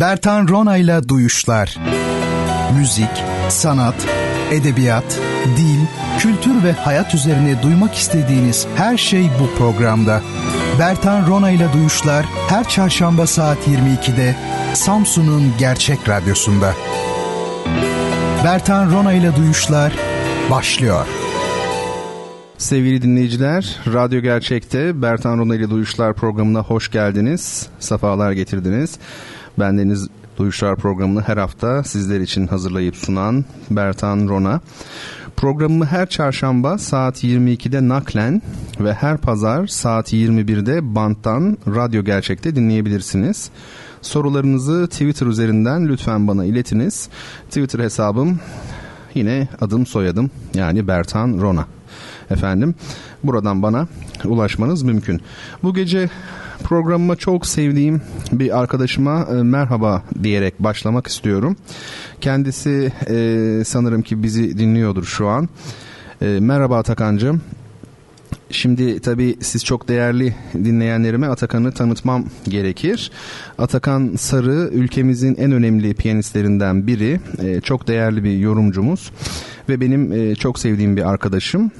Bertan Ronayla Duyuşlar Müzik, sanat, edebiyat, dil, kültür ve hayat üzerine duymak istediğiniz her şey bu programda. Bertan Ronayla Duyuşlar her çarşamba saat 22'de Samsun'un Gerçek Radyosu'nda. Bertan Ronayla Duyuşlar başlıyor. Sevgili dinleyiciler, Radyo Gerçek'te Bertan Rona ile Duyuşlar programına hoş geldiniz. Safalar getirdiniz. Bendeniz Duyuşlar programını her hafta sizler için hazırlayıp sunan Bertan Rona. Programımı her çarşamba saat 22'de naklen ve her pazar saat 21'de banttan Radyo Gerçek'te dinleyebilirsiniz. Sorularınızı Twitter üzerinden lütfen bana iletiniz. Twitter hesabım yine adım soyadım yani Bertan Rona. Efendim buradan bana ulaşmanız mümkün. Bu gece programıma çok sevdiğim bir arkadaşıma e, merhaba diyerek başlamak istiyorum. Kendisi e, sanırım ki bizi dinliyordur şu an. E, merhaba Atakan'cığım. Şimdi tabii siz çok değerli dinleyenlerime Atakan'ı tanıtmam gerekir. Atakan Sarı ülkemizin en önemli piyanistlerinden biri. E, çok değerli bir yorumcumuz ve benim e, çok sevdiğim bir arkadaşım.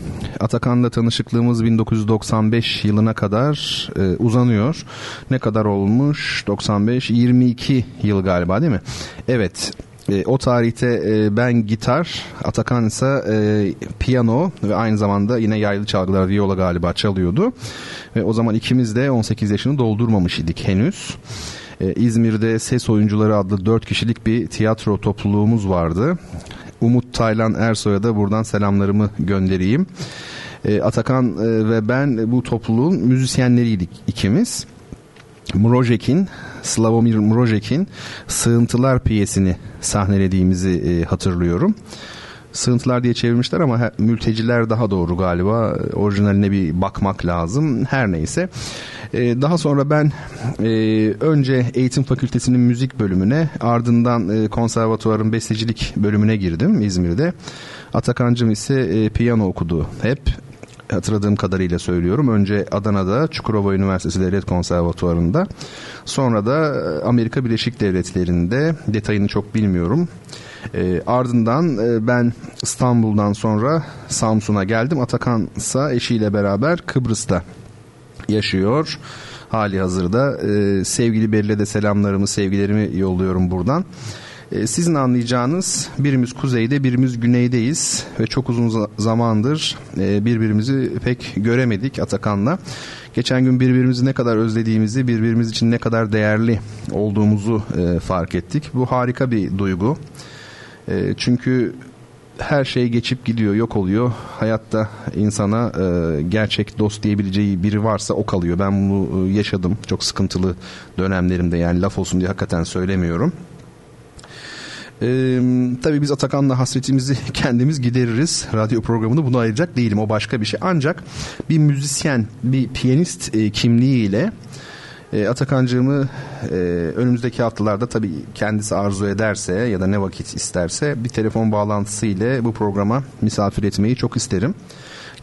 Atakan'la tanışıklığımız 1995 yılına kadar e, uzanıyor. Ne kadar olmuş? 95 22 yıl galiba değil mi? Evet. E, o tarihte e, ben gitar, Atakan ise e, piyano ve aynı zamanda yine yaylı çalgılar viola galiba çalıyordu. Ve o zaman ikimiz de 18 yaşını doldurmamış idik henüz. E, İzmir'de Ses Oyuncuları adlı 4 kişilik bir tiyatro topluluğumuz vardı. Umut Taylan Ersoy'a da buradan selamlarımı göndereyim. E, Atakan e, ve ben bu topluluğun müzisyenleriydik ikimiz. Mrojek'in, Slavomir Mrojek'in Sığıntılar piyesini sahnelediğimizi e, hatırlıyorum. Sığıntılar diye çevirmişler ama mülteciler daha doğru galiba. Orijinaline bir bakmak lazım. Her neyse. Ee, daha sonra ben e, önce eğitim fakültesinin müzik bölümüne ardından e, konservatuvarın bestecilik bölümüne girdim İzmir'de. Atakancım ise e, piyano okudu hep hatırladığım kadarıyla söylüyorum. Önce Adana'da Çukurova Üniversitesi Devlet Konservatuvarı'nda sonra da Amerika Birleşik Devletleri'nde detayını çok bilmiyorum. E, ardından e, ben İstanbul'dan sonra Samsun'a geldim. Atakan ise eşiyle beraber Kıbrıs'ta yaşıyor hali hazırda. E, sevgili Beril'e de selamlarımı, sevgilerimi yolluyorum buradan. E, sizin anlayacağınız birimiz kuzeyde birimiz güneydeyiz ve çok uzun zamandır e, birbirimizi pek göremedik Atakan'la. Geçen gün birbirimizi ne kadar özlediğimizi, birbirimiz için ne kadar değerli olduğumuzu e, fark ettik. Bu harika bir duygu. E, çünkü her şey geçip gidiyor, yok oluyor. Hayatta insana e, gerçek dost diyebileceği biri varsa o kalıyor. Ben bunu e, yaşadım çok sıkıntılı dönemlerimde yani laf olsun diye hakikaten söylemiyorum. Ee, tabii biz Atakan'la hasretimizi kendimiz gideririz. Radyo programını bunu ayıracak değilim. O başka bir şey. Ancak bir müzisyen, bir piyanist e, kimliğiyle e, Atakan'cığımı e, önümüzdeki haftalarda tabii kendisi arzu ederse ya da ne vakit isterse bir telefon bağlantısı ile bu programa misafir etmeyi çok isterim.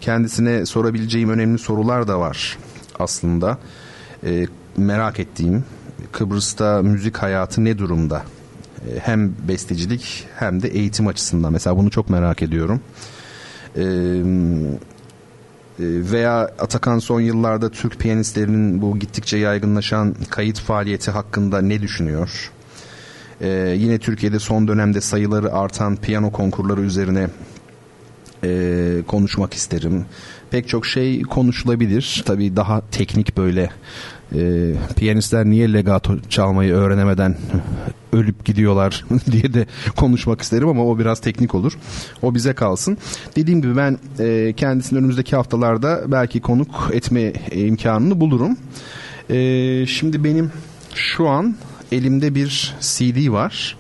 Kendisine sorabileceğim önemli sorular da var aslında. E, merak ettiğim Kıbrıs'ta müzik hayatı ne durumda? Hem bestecilik hem de eğitim açısından mesela bunu çok merak ediyorum. Ee, veya Atakan son yıllarda Türk piyanistlerinin bu gittikçe yaygınlaşan kayıt faaliyeti hakkında ne düşünüyor? Ee, yine Türkiye'de son dönemde sayıları artan piyano konkurları üzerine e, konuşmak isterim. Pek çok şey konuşulabilir. Tabii daha teknik böyle e, piyanistler niye legato çalmayı öğrenemeden ölüp gidiyorlar diye de konuşmak isterim ama o biraz teknik olur. O bize kalsın. Dediğim gibi ben e, kendisini önümüzdeki haftalarda belki konuk etme imkanını bulurum. E, şimdi benim şu an elimde bir CD var.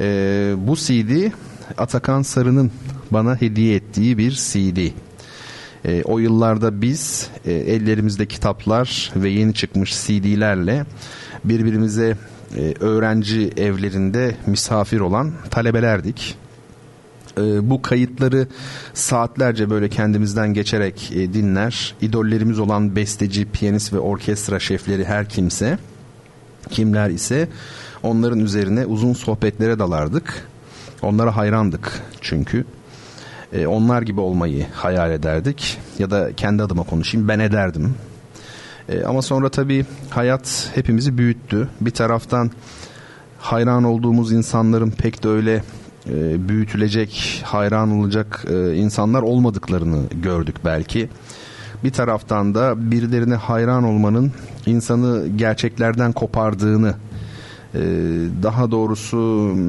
E, bu CD Atakan Sarı'nın bana hediye ettiği bir CD. E, o yıllarda biz e, ellerimizde kitaplar ve yeni çıkmış CD'lerle birbirimize e, öğrenci evlerinde misafir olan talebelerdik. E, bu kayıtları saatlerce böyle kendimizden geçerek e, dinler. İdollerimiz olan besteci, piyanist ve orkestra şefleri her kimse kimler ise onların üzerine uzun sohbetlere dalardık. Onlara hayrandık çünkü. E, onlar gibi olmayı hayal ederdik ya da kendi adıma konuşayım ben ederdim. E, ama sonra tabii hayat hepimizi büyüttü. Bir taraftan hayran olduğumuz insanların pek de öyle e, büyütülecek, hayran olacak e, insanlar olmadıklarını gördük belki. Bir taraftan da birilerine hayran olmanın insanı gerçeklerden kopardığını daha doğrusu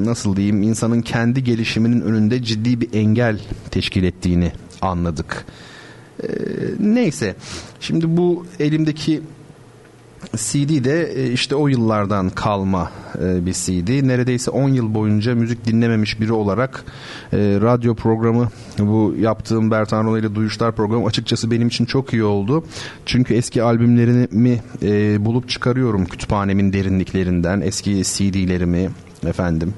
nasıl diyeyim insanın kendi gelişiminin önünde ciddi bir engel teşkil ettiğini anladık. E, neyse şimdi bu elimdeki CD de e, işte o yıllardan kalma e, bir CD. Neredeyse 10 yıl boyunca müzik dinlememiş biri olarak e, radyo programı bu yaptığım Bertan Rona ile Duyuşlar programı açıkçası benim için çok iyi oldu. Çünkü eski albümlerimi bulup çıkarıyorum kütüphanemin derinliklerinden. Eski CD'lerimi efendim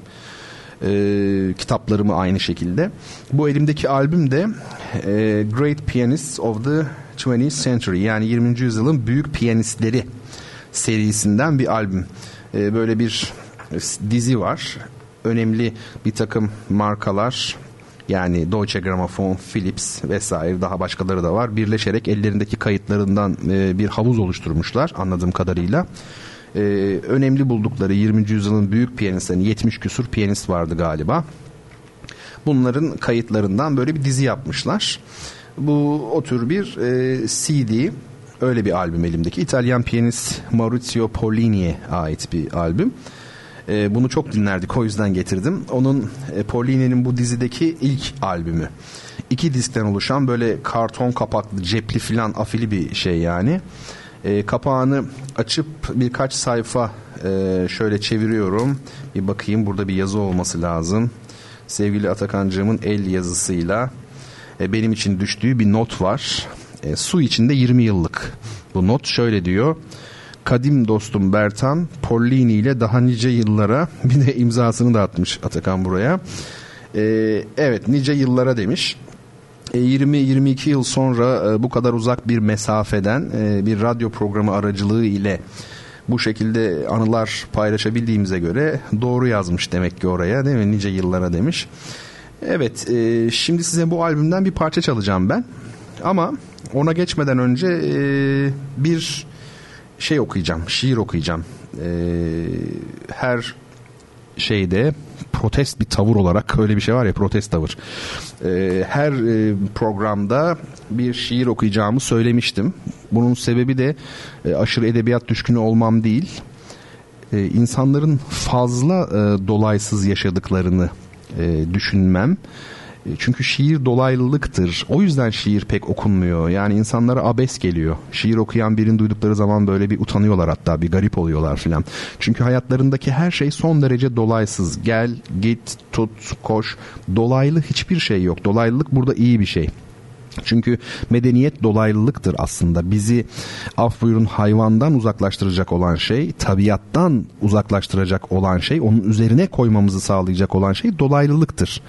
e, kitaplarımı aynı şekilde. Bu elimdeki albüm de e, Great Pianists of the 20th Century yani 20. yüzyılın büyük piyanistleri serisinden bir albüm. E, böyle bir dizi var. Önemli bir takım markalar yani Deutsche Grammophon, Philips vesaire daha başkaları da var. Birleşerek ellerindeki kayıtlarından e, bir havuz oluşturmuşlar anladığım kadarıyla. E, önemli buldukları 20. yüzyılın büyük piyanistlerini 70 küsur piyanist vardı galiba. Bunların kayıtlarından böyle bir dizi yapmışlar. Bu o tür bir e, CD öyle bir albüm elimdeki. İtalyan piyanist Maurizio Pollini'ye ait bir albüm. E, bunu çok dinlerdik o yüzden getirdim. Onun e, Pollini'nin bu dizideki ilk albümü. İki diskten oluşan böyle karton kapaklı cepli filan afili bir şey yani. E, kapağını açıp birkaç sayfa e, şöyle çeviriyorum. Bir bakayım burada bir yazı olması lazım. Sevgili Atakancığımın el yazısıyla e, benim için düştüğü bir not var. E, su içinde 20 yıllık. Bu not şöyle diyor. Kadim dostum Bertan Pollini ile daha nice yıllara bir de imzasını da atmış Atakan buraya. E, evet nice yıllara demiş. 20-22 e, yıl sonra e, bu kadar uzak bir mesafeden e, bir radyo programı aracılığı ile bu şekilde anılar paylaşabildiğimize göre doğru yazmış demek ki oraya değil mi? Nice yıllara demiş. Evet şimdi size bu albümden bir parça çalacağım ben. Ama ona geçmeden önce bir şey okuyacağım, şiir okuyacağım. Her şeyde protest bir tavır olarak öyle bir şey var ya protest tavır. E, her e, programda bir şiir okuyacağımı söylemiştim. Bunun sebebi de e, aşırı edebiyat düşkünü olmam değil. E, insanların fazla e, dolaysız yaşadıklarını düşünmem çünkü şiir dolaylılıktır. O yüzden şiir pek okunmuyor. Yani insanlara abes geliyor. Şiir okuyan birini duydukları zaman böyle bir utanıyorlar hatta bir garip oluyorlar filan. Çünkü hayatlarındaki her şey son derece dolaysız. Gel, git, tut, koş. Dolaylı hiçbir şey yok. Dolaylılık burada iyi bir şey. Çünkü medeniyet dolaylılıktır aslında. Bizi af buyurun hayvandan uzaklaştıracak olan şey, tabiattan uzaklaştıracak olan şey, onun üzerine koymamızı sağlayacak olan şey dolaylılıktır.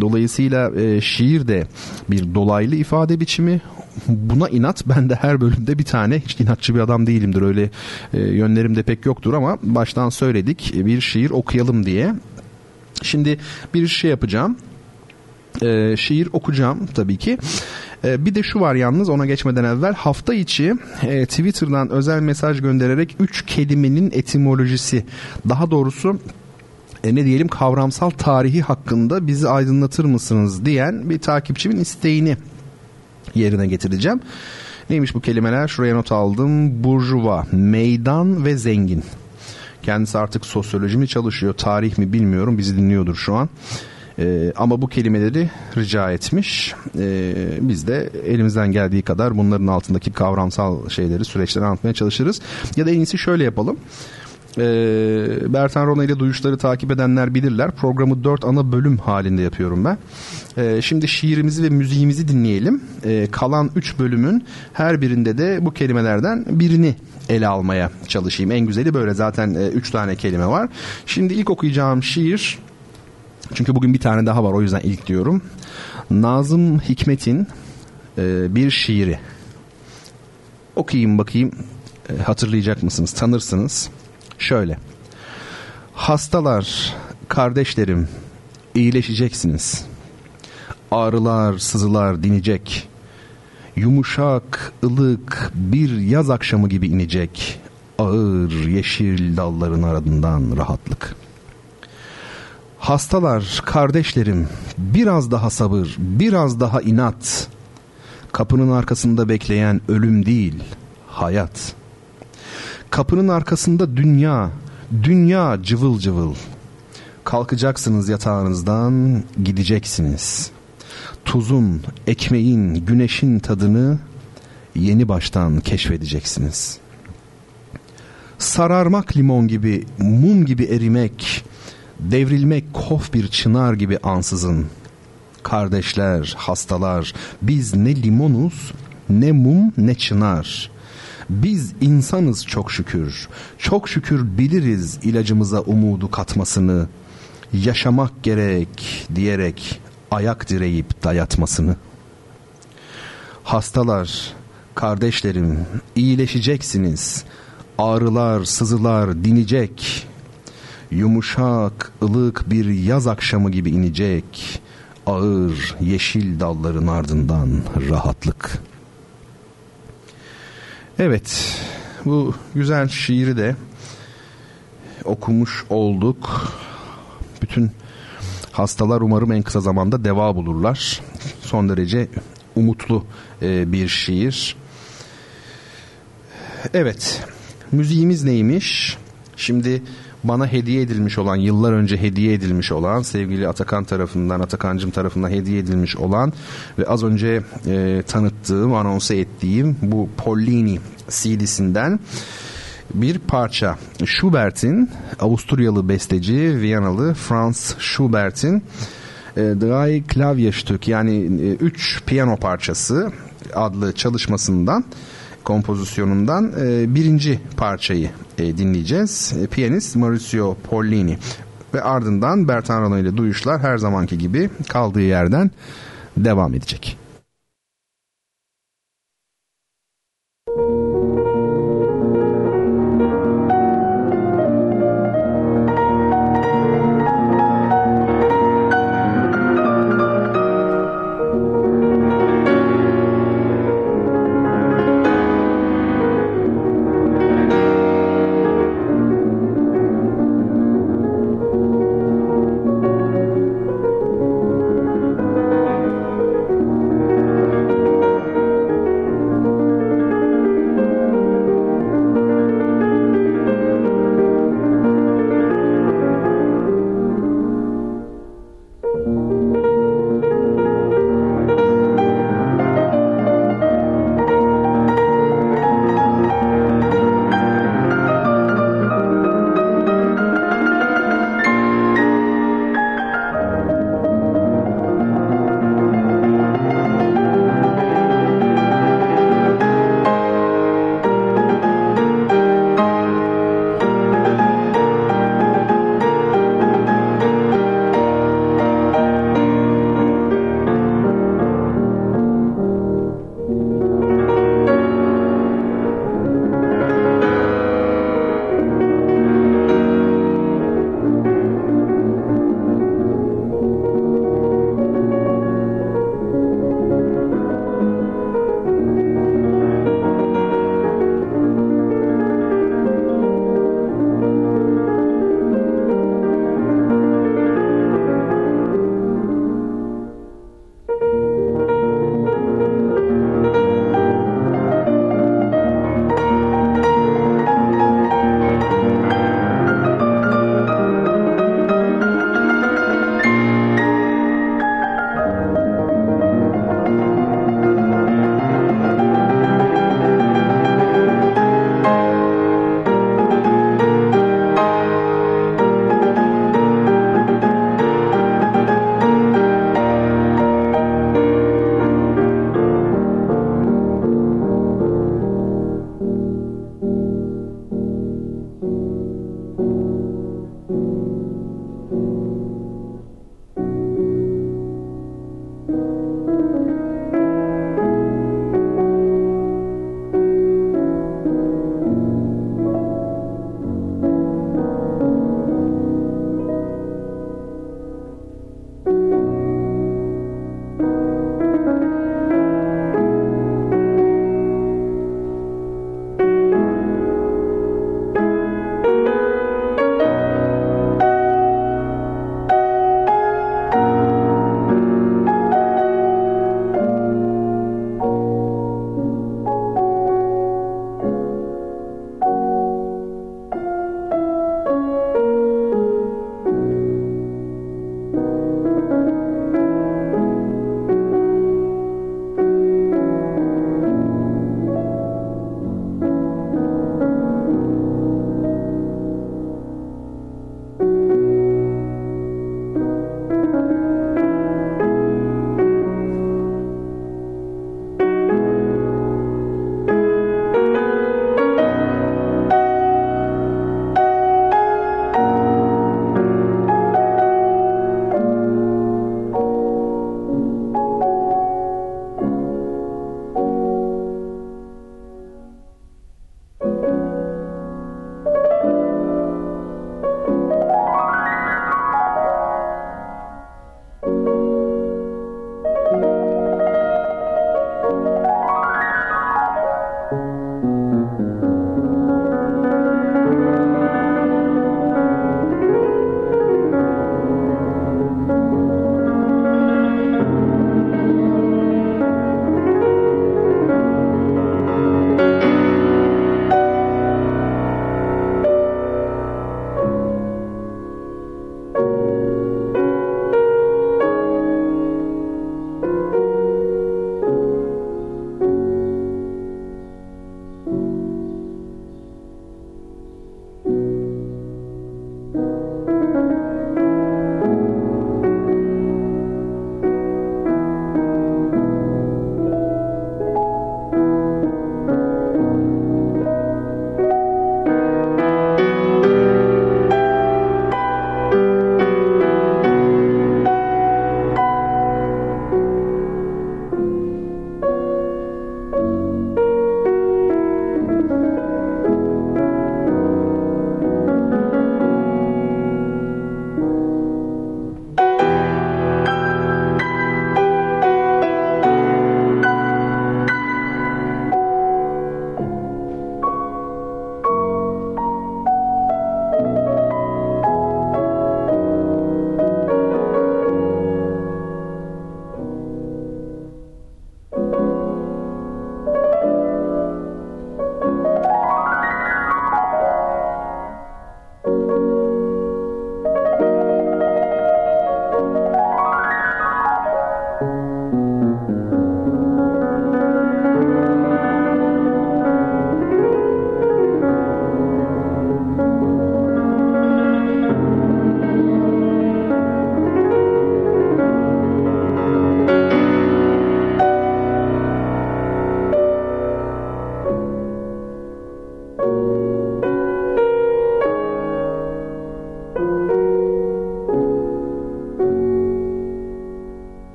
Dolayısıyla e, şiir de bir dolaylı ifade biçimi. Buna inat ben de her bölümde bir tane hiç inatçı bir adam değilimdir öyle e, yönlerim de pek yoktur ama baştan söyledik bir şiir okuyalım diye. Şimdi bir şey yapacağım e, şiir okuyacağım tabii ki. E, bir de şu var yalnız ona geçmeden evvel hafta içi e, Twitter'dan özel mesaj göndererek 3 kelimenin etimolojisi daha doğrusu e, ne diyelim kavramsal tarihi hakkında bizi aydınlatır mısınız diyen bir takipçimin isteğini yerine getireceğim. Neymiş bu kelimeler? Şuraya not aldım. Burjuva, meydan ve zengin. Kendisi artık sosyoloji mi çalışıyor, tarih mi bilmiyorum. Bizi dinliyordur şu an. E, ama bu kelimeleri rica etmiş. E, biz de elimizden geldiği kadar bunların altındaki kavramsal şeyleri, süreçleri anlatmaya çalışırız. Ya da en iyisi şöyle yapalım. E, Bertan Rona ile duyuşları takip edenler bilirler. Programı dört ana bölüm halinde yapıyorum ben. E, şimdi şiirimizi ve müziğimizi dinleyelim. E, kalan üç bölümün her birinde de bu kelimelerden birini ele almaya çalışayım. En güzeli böyle zaten e, üç tane kelime var. Şimdi ilk okuyacağım şiir çünkü bugün bir tane daha var o yüzden ilk diyorum. Nazım Hikmet'in e, bir şiiri. Okuyayım bakayım e, hatırlayacak mısınız? Tanırsınız. Şöyle. Hastalar, kardeşlerim, iyileşeceksiniz. Ağrılar, sızılar dinecek. Yumuşak, ılık bir yaz akşamı gibi inecek. Ağır yeşil dalların ardından rahatlık. Hastalar, kardeşlerim, biraz daha sabır, biraz daha inat. Kapının arkasında bekleyen ölüm değil, hayat. Kapının arkasında dünya, dünya cıvıl cıvıl. Kalkacaksınız yatağınızdan, gideceksiniz. Tuzun, ekmeğin, güneşin tadını yeni baştan keşfedeceksiniz. Sararmak limon gibi, mum gibi erimek, devrilmek kof bir çınar gibi ansızın. Kardeşler, hastalar, biz ne limonuz, ne mum, ne çınar.'' Biz insanız çok şükür. Çok şükür biliriz ilacımıza umudu katmasını. Yaşamak gerek diyerek ayak direyip dayatmasını. Hastalar, kardeşlerim iyileşeceksiniz. Ağrılar, sızılar dinecek. Yumuşak, ılık bir yaz akşamı gibi inecek. Ağır yeşil dalların ardından rahatlık.'' Evet, bu güzel şiiri de okumuş olduk. Bütün hastalar umarım en kısa zamanda deva bulurlar. Son derece umutlu e, bir şiir. Evet, müziğimiz neymiş? Şimdi bana hediye edilmiş olan yıllar önce hediye edilmiş olan sevgili Atakan tarafından Atakancım tarafından hediye edilmiş olan ve az önce e, tanıttığım anonsa ettiğim bu Pollini CD'sinden bir parça. Schubert'in Avusturyalı besteci Viyanalı Franz Schubert'in e, Drei Klavierstück yani 3 e, piyano parçası adlı çalışmasından kompozisyonundan e, birinci parçayı e, dinleyeceğiz. E, piyanist Mauricio Pollini ve ardından Bertan Rona ile duyuşlar her zamanki gibi kaldığı yerden devam edecek.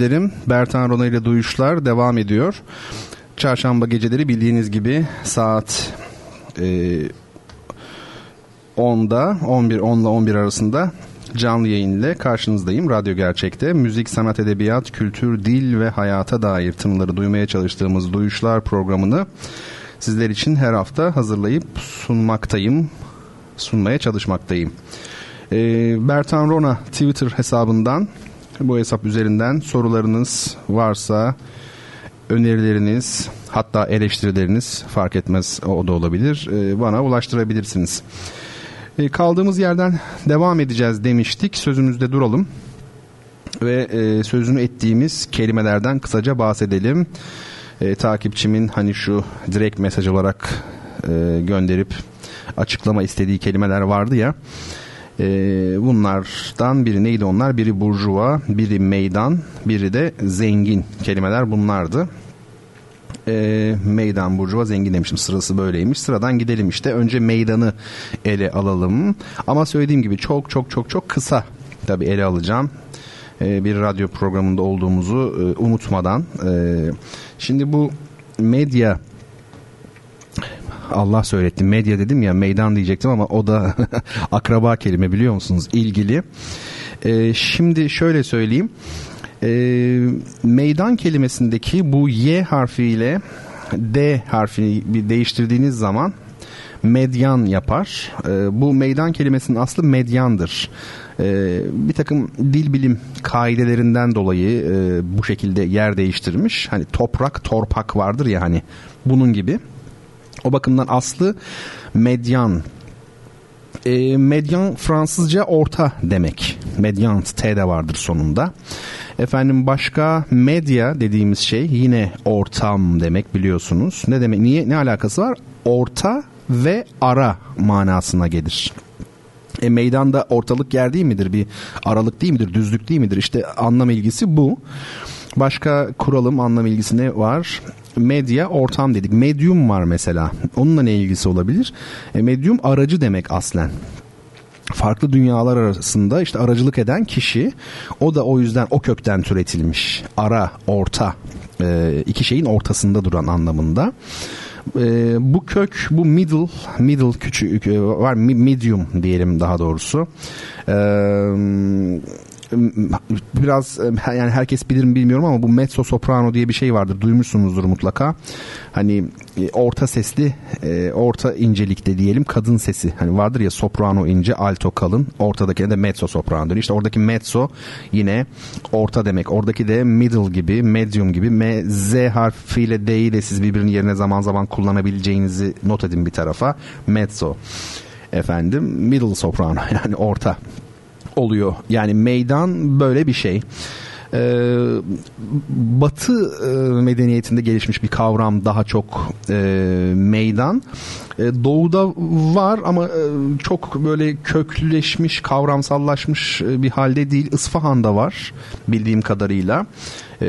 Dinleyicilerim, Bertan Rona ile Duyuşlar devam ediyor. Çarşamba geceleri bildiğiniz gibi saat e, 10'da 11 10 ile 11 arasında canlı yayın ile karşınızdayım. Radyo Gerçek'te müzik, sanat, edebiyat, kültür, dil ve hayata dair tınıları duymaya çalıştığımız Duyuşlar programını sizler için her hafta hazırlayıp sunmaktayım, sunmaya çalışmaktayım. E, Bertan Rona Twitter hesabından bu hesap üzerinden sorularınız varsa önerileriniz hatta eleştirileriniz fark etmez o da olabilir e, bana ulaştırabilirsiniz. E, kaldığımız yerden devam edeceğiz demiştik sözümüzde duralım ve e, sözünü ettiğimiz kelimelerden kısaca bahsedelim. Takipçimin hani şu direkt mesaj olarak gönderip açıklama istediği kelimeler vardı ya. E, bunlardan biri neydi onlar? Biri burjuva, biri meydan, biri de zengin kelimeler bunlardı. E, meydan, burjuva, zengin demiştim. Sırası böyleymiş. Sıradan gidelim işte. Önce meydanı ele alalım. Ama söylediğim gibi çok çok çok çok kısa tabii ele alacağım. E, bir radyo programında olduğumuzu e, unutmadan. E, şimdi bu medya Allah söyletti medya dedim ya meydan diyecektim ama o da akraba kelime biliyor musunuz ilgili. Ee, şimdi şöyle söyleyeyim e, meydan kelimesindeki bu Y harfiyle D harfini bir değiştirdiğiniz zaman medyan yapar. E, bu meydan kelimesinin aslı medyandır. E, bir takım dil bilim kaidelerinden dolayı e, bu şekilde yer değiştirmiş. Hani toprak torpak vardır ya hani bunun gibi. O bakımdan aslı medyan. E, medyan Fransızca orta demek. Medyan T de vardır sonunda. Efendim başka medya dediğimiz şey yine ortam demek biliyorsunuz. Ne demek? Niye? Ne alakası var? Orta ve ara manasına gelir. E, meydanda ortalık yer değil midir? Bir aralık değil midir? Düzlük değil midir? İşte anlam ilgisi bu. Başka kuralım anlam ilgisi ne var? Medya ortam dedik. Medyum var mesela. Onunla ne ilgisi olabilir? E, medyum aracı demek aslen farklı dünyalar arasında işte aracılık eden kişi o da o yüzden o kökten türetilmiş ara orta e, iki şeyin ortasında duran anlamında e, bu kök bu middle middle küçük e, var medium diyelim daha doğrusu biraz yani herkes bilir mi bilmiyorum ama bu mezzo soprano diye bir şey vardır. Duymuşsunuzdur mutlaka. Hani orta sesli orta incelikte diyelim kadın sesi. Hani vardır ya soprano ince alto kalın. Ortadaki de mezzo soprano işte oradaki mezzo yine orta demek. Oradaki de middle gibi medium gibi. M, Z harfiyle D'yi de siz birbirinin yerine zaman zaman kullanabileceğinizi not edin bir tarafa. Mezzo. Efendim middle soprano yani orta oluyor. Yani meydan böyle bir şey. Ee, batı e, medeniyetinde gelişmiş bir kavram daha çok e, meydan. E, doğuda var ama e, çok böyle köklüleşmiş, kavramsallaşmış e, bir halde değil. İsfahan'da var bildiğim kadarıyla. Ee,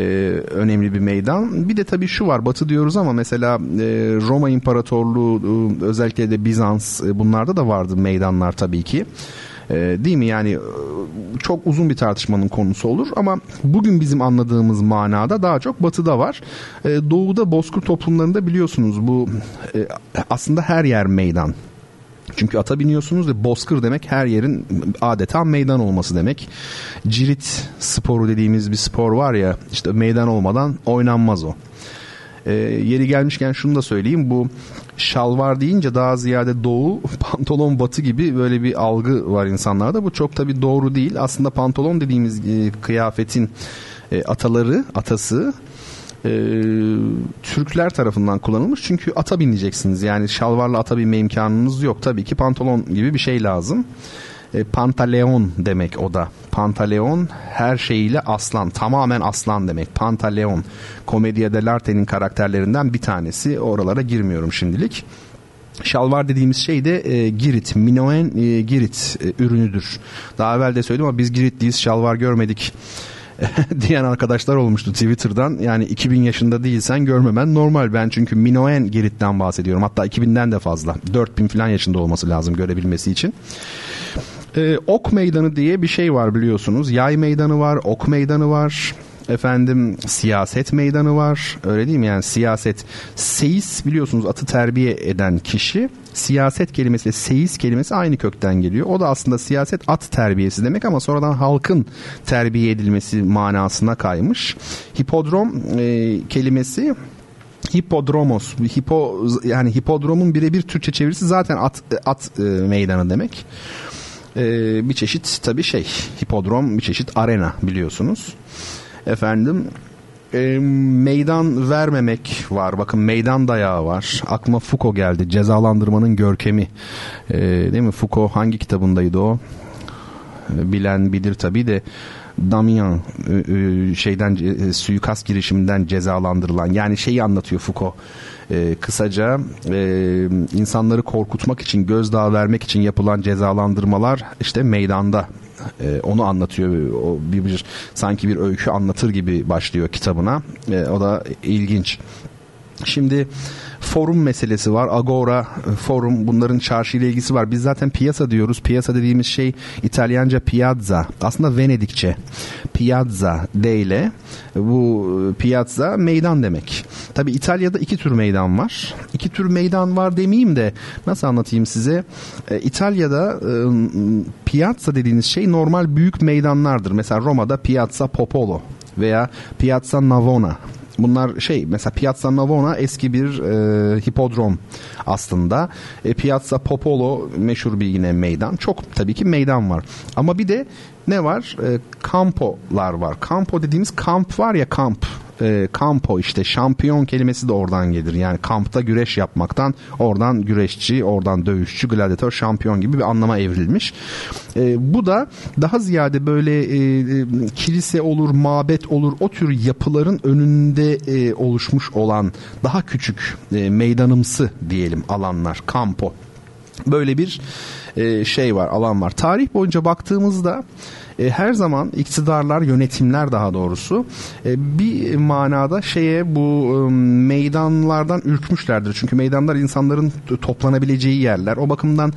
önemli bir meydan. Bir de tabii şu var batı diyoruz ama mesela e, Roma İmparatorluğu e, özellikle de Bizans e, bunlarda da vardı meydanlar tabii ki. E, değil mi? Yani e, çok uzun bir tartışmanın konusu olur ama bugün bizim anladığımız manada daha çok batıda var. E, doğuda bozkır toplumlarında biliyorsunuz bu e, aslında her yer meydan. Çünkü ata biniyorsunuz ve bozkır demek her yerin adeta meydan olması demek. Cirit sporu dediğimiz bir spor var ya işte meydan olmadan oynanmaz o. E, yeri gelmişken şunu da söyleyeyim. Bu şalvar deyince daha ziyade doğu pantolon batı gibi böyle bir algı var insanlarda. Bu çok tabi doğru değil. Aslında pantolon dediğimiz e, kıyafetin e, ataları atası e, Türkler tarafından kullanılmış. Çünkü ata bineceksiniz. Yani şalvarla ata binme imkanınız yok. Tabii ki pantolon gibi bir şey lazım e, Pantaleon demek o da. Pantaleon her şeyiyle aslan, tamamen aslan demek. Pantaleon. Komedya dell'arte'nin karakterlerinden bir tanesi. Oralara girmiyorum şimdilik. Şalvar dediğimiz şey de e, Girit, Minoen e, Girit e, ürünüdür. Daha evvel de söyledim ama biz Giritliyiz, şalvar görmedik diyen arkadaşlar olmuştu Twitter'dan. Yani 2000 yaşında değilsen görmemen normal. Ben çünkü Minoen Girit'ten bahsediyorum. Hatta 2000'den de fazla. 4000 falan yaşında olması lazım görebilmesi için. E, ok meydanı diye bir şey var biliyorsunuz. Yay meydanı var, ok meydanı var. Efendim siyaset meydanı var. Öyle değil mi? Yani siyaset. Seyis biliyorsunuz atı terbiye eden kişi. Siyaset kelimesi ve seyis kelimesi aynı kökten geliyor. O da aslında siyaset at terbiyesi demek ama sonradan halkın terbiye edilmesi manasına kaymış. Hipodrom e, kelimesi hipodromos hipo yani hipodromun birebir Türkçe çevirisi zaten at at e, meydanı demek. E, bir çeşit tabii şey hipodrom bir çeşit arena biliyorsunuz. Efendim e, meydan vermemek var. Bakın meydan dayağı var. Aklıma Foucault geldi. Cezalandırmanın görkemi. E, değil mi? Foucault hangi kitabındaydı o? E, bilen bilir tabii de Damian e, e, şeyden e, suikast girişiminden cezalandırılan yani şeyi anlatıyor Foucault e, kısaca e, insanları korkutmak için gözdağı vermek için yapılan cezalandırmalar işte meydanda e, onu anlatıyor. O bir, bir sanki bir öykü anlatır gibi başlıyor kitabına. E, o da ilginç. Şimdi forum meselesi var. Agora, forum bunların çarşı ile ilgisi var. Biz zaten piyasa diyoruz. Piyasa dediğimiz şey İtalyanca piazza. Aslında Venedikçe. Piazza D ile bu piazza meydan demek. Tabi İtalya'da iki tür meydan var. İki tür meydan var demeyeyim de nasıl anlatayım size? E, İtalya'da e, piazza dediğiniz şey normal büyük meydanlardır. Mesela Roma'da Piazza Popolo veya Piazza Navona Bunlar şey mesela Piazza Navona eski bir e, hipodrom aslında. E, Piazza Popolo meşhur bir yine meydan. Çok tabii ki meydan var. Ama bir de ne var? E, kampolar var. Kampo dediğimiz kamp var ya kamp e, kampo işte şampiyon kelimesi de oradan gelir. Yani kampta güreş yapmaktan oradan güreşçi, oradan dövüşçü, gladyatör, şampiyon gibi bir anlama evrilmiş. E, bu da daha ziyade böyle e, e, kilise olur, mabet olur o tür yapıların önünde e, oluşmuş olan daha küçük e, meydanımsı diyelim alanlar. Kampo. Böyle bir e, şey var, alan var. Tarih boyunca baktığımızda e, her zaman iktidarlar, yönetimler daha doğrusu e, bir manada şeye bu e, meydanlardan ürkmüşlerdir. Çünkü meydanlar insanların toplanabileceği yerler. O bakımdan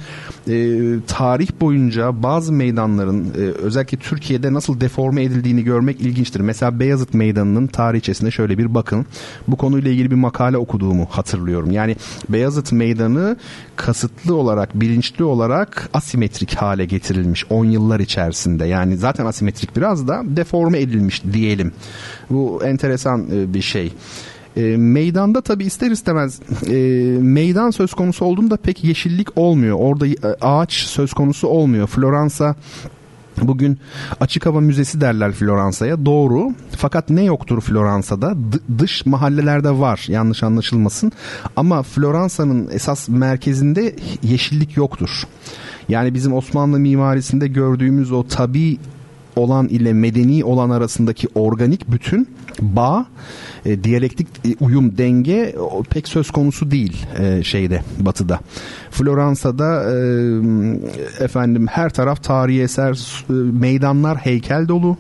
e, tarih boyunca bazı meydanların e, özellikle Türkiye'de nasıl deforme edildiğini görmek ilginçtir. Mesela Beyazıt Meydanı'nın tarihçesine şöyle bir bakın. Bu konuyla ilgili bir makale okuduğumu hatırlıyorum. Yani Beyazıt Meydanı kasıtlı olarak, bilinçli olarak asimetrik hale getirilmiş 10 yıllar içerisinde. Yani zaten asimetrik biraz da deforme edilmiş diyelim. Bu enteresan e, bir şey. E, meydanda tabi ister istemez e, meydan söz konusu olduğunda pek yeşillik olmuyor. Orada e, ağaç söz konusu olmuyor. Floransa Bugün açık hava müzesi derler Floransa'ya. Doğru. Fakat ne yoktur Floransa'da? D- dış mahallelerde var. Yanlış anlaşılmasın. Ama Floransa'nın esas merkezinde yeşillik yoktur. Yani bizim Osmanlı mimarisinde gördüğümüz o tabi olan ile medeni olan arasındaki organik bütün bağ e, diyalektik e, uyum denge o, pek söz konusu değil e, şeyde batıda. Floransa'da e, efendim her taraf tarihi eser e, meydanlar heykel dolu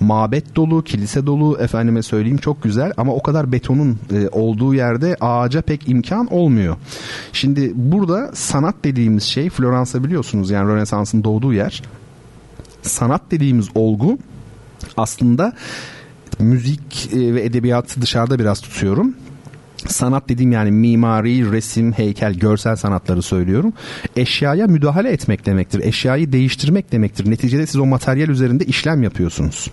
mabet dolu kilise dolu efendime söyleyeyim çok güzel ama o kadar betonun e, olduğu yerde ağaca pek imkan olmuyor. Şimdi burada sanat dediğimiz şey Floransa biliyorsunuz yani Rönesans'ın doğduğu yer sanat dediğimiz olgu aslında müzik e, ve edebiyatı dışarıda biraz tutuyorum sanat dediğim yani mimari, resim, heykel, görsel sanatları söylüyorum. Eşyaya müdahale etmek demektir. Eşyayı değiştirmek demektir. Neticede siz o materyal üzerinde işlem yapıyorsunuz.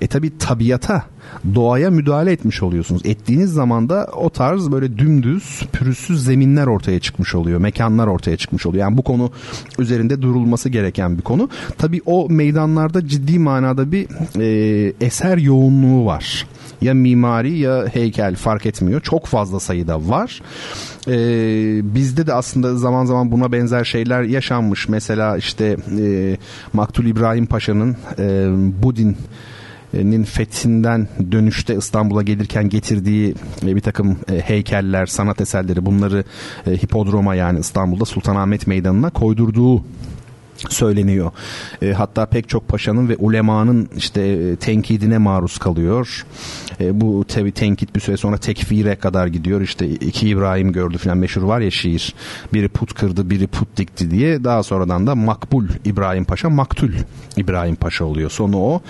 E tabi tabiata, doğaya müdahale etmiş oluyorsunuz. Ettiğiniz zaman da o tarz böyle dümdüz, pürüzsüz zeminler ortaya çıkmış oluyor. Mekanlar ortaya çıkmış oluyor. Yani bu konu üzerinde durulması gereken bir konu. Tabi o meydanlarda ciddi manada bir e, eser yoğunluğu var ya mimari ya heykel fark etmiyor. Çok fazla sayıda var. Ee, bizde de aslında zaman zaman buna benzer şeyler yaşanmış. Mesela işte e, Maktul İbrahim Paşa'nın e, Budin nin fethinden dönüşte İstanbul'a gelirken getirdiği e, bir takım e, heykeller, sanat eserleri bunları e, hipodroma yani İstanbul'da Sultanahmet Meydanı'na koydurduğu söyleniyor. E, hatta pek çok paşanın ve ulemanın işte e, tenkidine maruz kalıyor. E, bu tabi tenkit bir süre sonra tekfire kadar gidiyor. İşte iki İbrahim gördü falan meşhur var ya şiir. Biri put kırdı, biri put dikti diye. Daha sonradan da makbul İbrahim Paşa, maktul İbrahim Paşa oluyor. Sonu o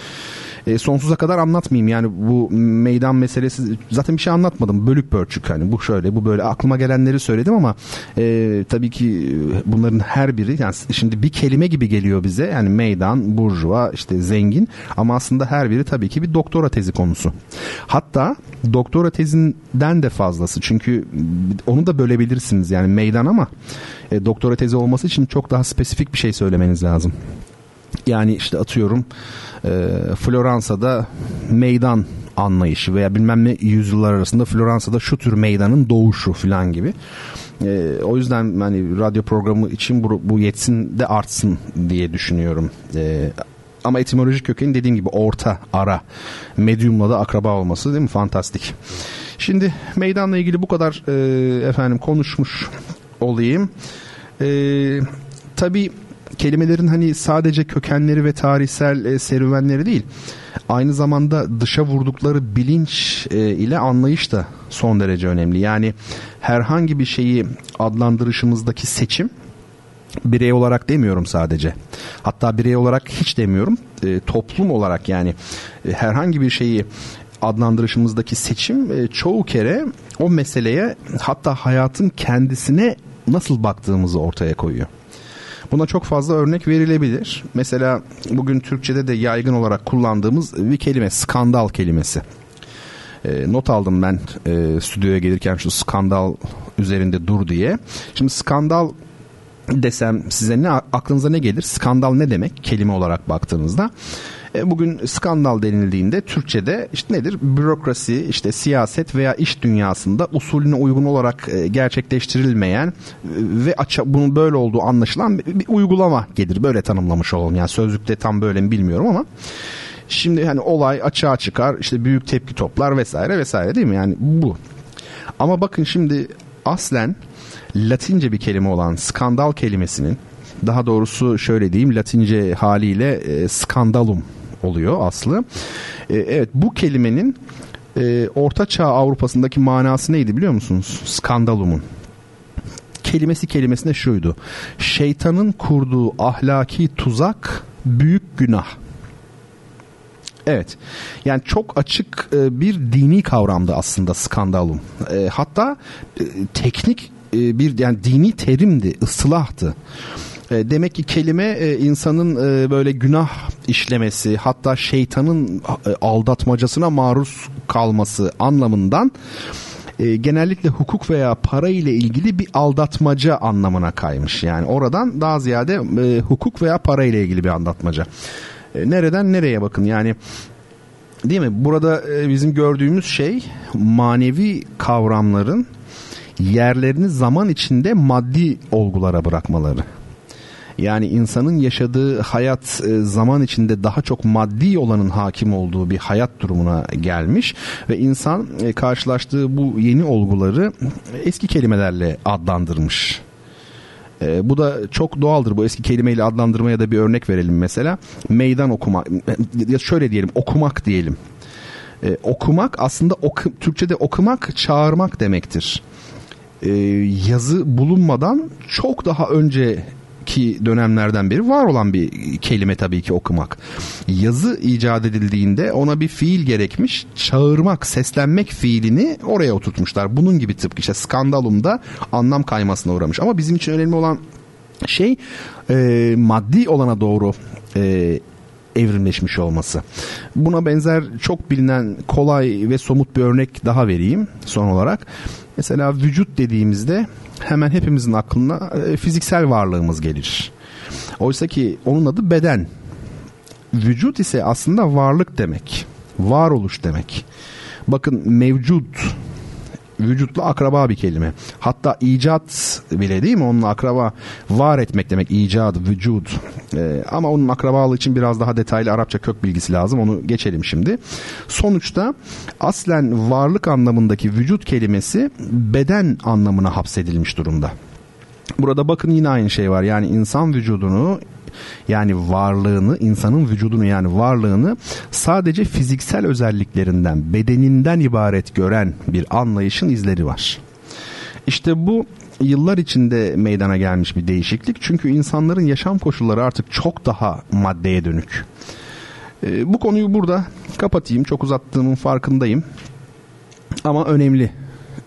e, sonsuza kadar anlatmayayım. Yani bu meydan meselesi zaten bir şey anlatmadım. Bölük pörçük hani bu şöyle bu böyle aklıma gelenleri söyledim ama e, tabii ki bunların her biri yani şimdi bir kelime gibi geliyor bize. Yani meydan, burjuva, işte zengin ama aslında her biri tabii ki bir doktora tezi konusu. Hatta doktora tezinden de fazlası. Çünkü onu da bölebilirsiniz yani meydan ama e, doktora tezi olması için çok daha spesifik bir şey söylemeniz lazım. Yani işte atıyorum e, Floransa'da meydan anlayışı veya bilmem ne yüzyıllar arasında Floransa'da şu tür meydanın doğuşu falan gibi. E, o yüzden hani radyo programı için bu, bu yetsin de artsın diye düşünüyorum. E, ama etimolojik kökeni dediğim gibi orta, ara, medyumla da akraba olması değil mi? Fantastik. Şimdi meydanla ilgili bu kadar e, efendim konuşmuş olayım. E, tabii kelimelerin hani sadece kökenleri ve tarihsel e, serüvenleri değil aynı zamanda dışa vurdukları bilinç e, ile anlayış da son derece önemli. Yani herhangi bir şeyi adlandırışımızdaki seçim birey olarak demiyorum sadece. Hatta birey olarak hiç demiyorum. E, toplum olarak yani e, herhangi bir şeyi adlandırışımızdaki seçim e, çoğu kere o meseleye hatta hayatın kendisine nasıl baktığımızı ortaya koyuyor. Buna çok fazla örnek verilebilir. Mesela bugün Türkçe'de de yaygın olarak kullandığımız bir kelime skandal kelimesi. E, not aldım ben e, stüdyoya gelirken şu skandal üzerinde dur diye. Şimdi skandal desem size ne aklınıza ne gelir? Skandal ne demek kelime olarak baktığınızda? E, bugün skandal denildiğinde Türkçe'de işte nedir? Bürokrasi, işte siyaset veya iş dünyasında usulüne uygun olarak e, gerçekleştirilmeyen e, ve bunun böyle olduğu anlaşılan bir uygulama gelir. Böyle tanımlamış olalım. Yani sözlükte tam böyle mi bilmiyorum ama Şimdi hani olay açığa çıkar işte büyük tepki toplar vesaire vesaire değil mi? Yani bu. Ama bakın şimdi aslen Latince bir kelime olan skandal kelimesinin daha doğrusu şöyle diyeyim Latince haliyle e, skandalum oluyor aslı. E, evet bu kelimenin e, Orta Çağ Avrupa'sındaki manası neydi biliyor musunuz? Skandalumun kelimesi kelimesine şuydu. Şeytanın kurduğu ahlaki tuzak büyük günah. Evet. Yani çok açık e, bir dini kavramdı aslında skandalum. E, hatta teknik bir yani dini terimdi, ıslahtı. E, demek ki kelime e, insanın e, böyle günah işlemesi hatta şeytanın aldatmacasına maruz kalması anlamından genellikle hukuk veya para ile ilgili bir aldatmaca anlamına kaymış. Yani oradan daha ziyade hukuk veya para ile ilgili bir aldatmaca. nereden nereye bakın yani değil mi? Burada bizim gördüğümüz şey manevi kavramların yerlerini zaman içinde maddi olgulara bırakmaları. Yani insanın yaşadığı hayat e, zaman içinde daha çok maddi olanın hakim olduğu bir hayat durumuna gelmiş ve insan e, karşılaştığı bu yeni olguları eski kelimelerle adlandırmış. E, bu da çok doğaldır. Bu eski kelimeyle adlandırmaya da bir örnek verelim mesela. Meydan okuma ya şöyle diyelim okumak diyelim. E, okumak aslında oku, Türkçe'de okumak çağırmak demektir. E, yazı bulunmadan çok daha önce ki dönemlerden beri var olan bir kelime tabii ki okumak. Yazı icat edildiğinde ona bir fiil gerekmiş. Çağırmak, seslenmek fiilini oraya oturtmuşlar. Bunun gibi tıpkı işte skandalumda anlam kaymasına uğramış. Ama bizim için önemli olan şey e, maddi olana doğru e, evrimleşmiş olması. Buna benzer çok bilinen kolay ve somut bir örnek daha vereyim son olarak. Mesela vücut dediğimizde hemen hepimizin aklına e, fiziksel varlığımız gelir. Oysa ki onun adı beden. Vücut ise aslında varlık demek. Varoluş demek. Bakın mevcut vücutla akraba bir kelime. Hatta icat bile değil mi? Onunla akraba var etmek demek. icat, vücut. Ee, ama onun akrabalığı için biraz daha detaylı Arapça kök bilgisi lazım. Onu geçelim şimdi. Sonuçta aslen varlık anlamındaki vücut kelimesi beden anlamına hapsedilmiş durumda. Burada bakın yine aynı şey var. Yani insan vücudunu yani varlığını insanın vücudunu yani varlığını sadece fiziksel özelliklerinden bedeninden ibaret gören bir anlayışın izleri var. İşte bu yıllar içinde meydana gelmiş bir değişiklik. Çünkü insanların yaşam koşulları artık çok daha maddeye dönük. Ee, bu konuyu burada kapatayım. Çok uzattığımın farkındayım. Ama önemli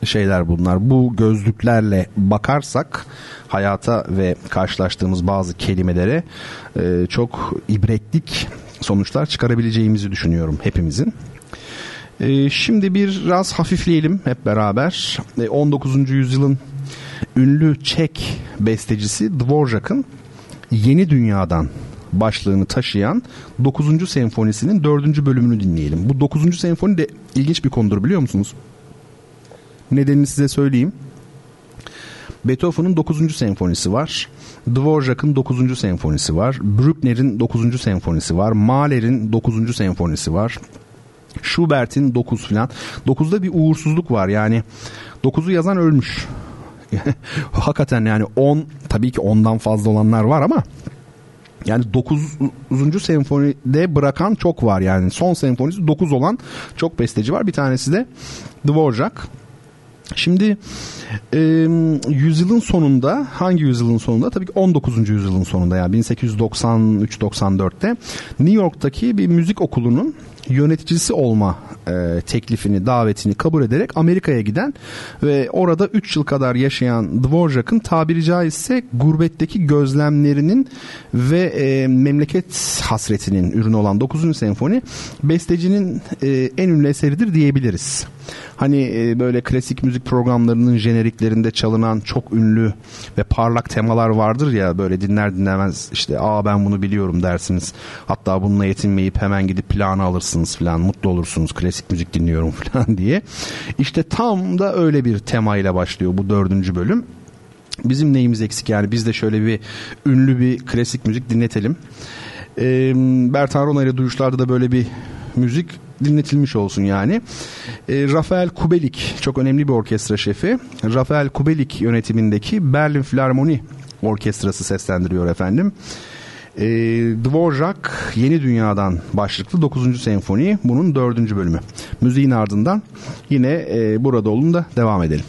şeyler bunlar. Bu gözlüklerle bakarsak hayata ve karşılaştığımız bazı kelimelere e, çok ibretlik sonuçlar çıkarabileceğimizi düşünüyorum hepimizin. E, şimdi biraz hafifleyelim hep beraber. 19. E, yüzyılın ünlü Çek bestecisi Dvorak'ın Yeni Dünya'dan başlığını taşıyan 9. senfonisinin 4. bölümünü dinleyelim. Bu 9. senfoni de ilginç bir konudur biliyor musunuz? Nedenini size söyleyeyim. Beethoven'ın 9. senfonisi var. Dvorak'ın 9. senfonisi var. Bruckner'in 9. senfonisi var. Mahler'in 9. senfonisi var. Schubert'in 9 filan. 9'da bir uğursuzluk var yani. 9'u yazan ölmüş. Hakikaten yani 10 tabii ki ondan fazla olanlar var ama yani 9. senfonide bırakan çok var yani. Son senfonisi 9 olan çok besteci var. Bir tanesi de Dvorak. Şimdi e, yüzyılın sonunda hangi yüzyılın sonunda tabii ki 19. yüzyılın sonunda yani 1893-94'te New York'taki bir müzik okulunun yöneticisi olma e, teklifini, davetini kabul ederek Amerika'ya giden ve orada 3 yıl kadar yaşayan Dvorak'ın tabiri caizse gurbetteki gözlemlerinin ve e, memleket hasretinin ürünü olan 9. senfoni bestecinin e, en ünlü eseridir diyebiliriz. Hani e, böyle klasik müzik programlarının jeneriklerinde çalınan çok ünlü ve parlak temalar vardır ya böyle dinler dinlemez işte aa ben bunu biliyorum dersiniz. Hatta bununla yetinmeyip hemen gidip planı alırsınız falan mutlu olursunuz klasik müzik dinliyorum falan diye. İşte tam da öyle bir temayla başlıyor bu dördüncü bölüm. Bizim neyimiz eksik yani biz de şöyle bir ünlü bir klasik müzik dinletelim. E, Bertan Rona ile Duyuşlar'da da böyle bir müzik dinletilmiş olsun yani. E, Rafael Kubelik çok önemli bir orkestra şefi. Rafael Kubelik yönetimindeki Berlin Filarmoni Orkestrası seslendiriyor efendim. E, Dvorak Yeni Dünya'dan başlıklı 9. senfoni bunun 4. bölümü. Müziğin ardından yine e, burada olun da devam edelim.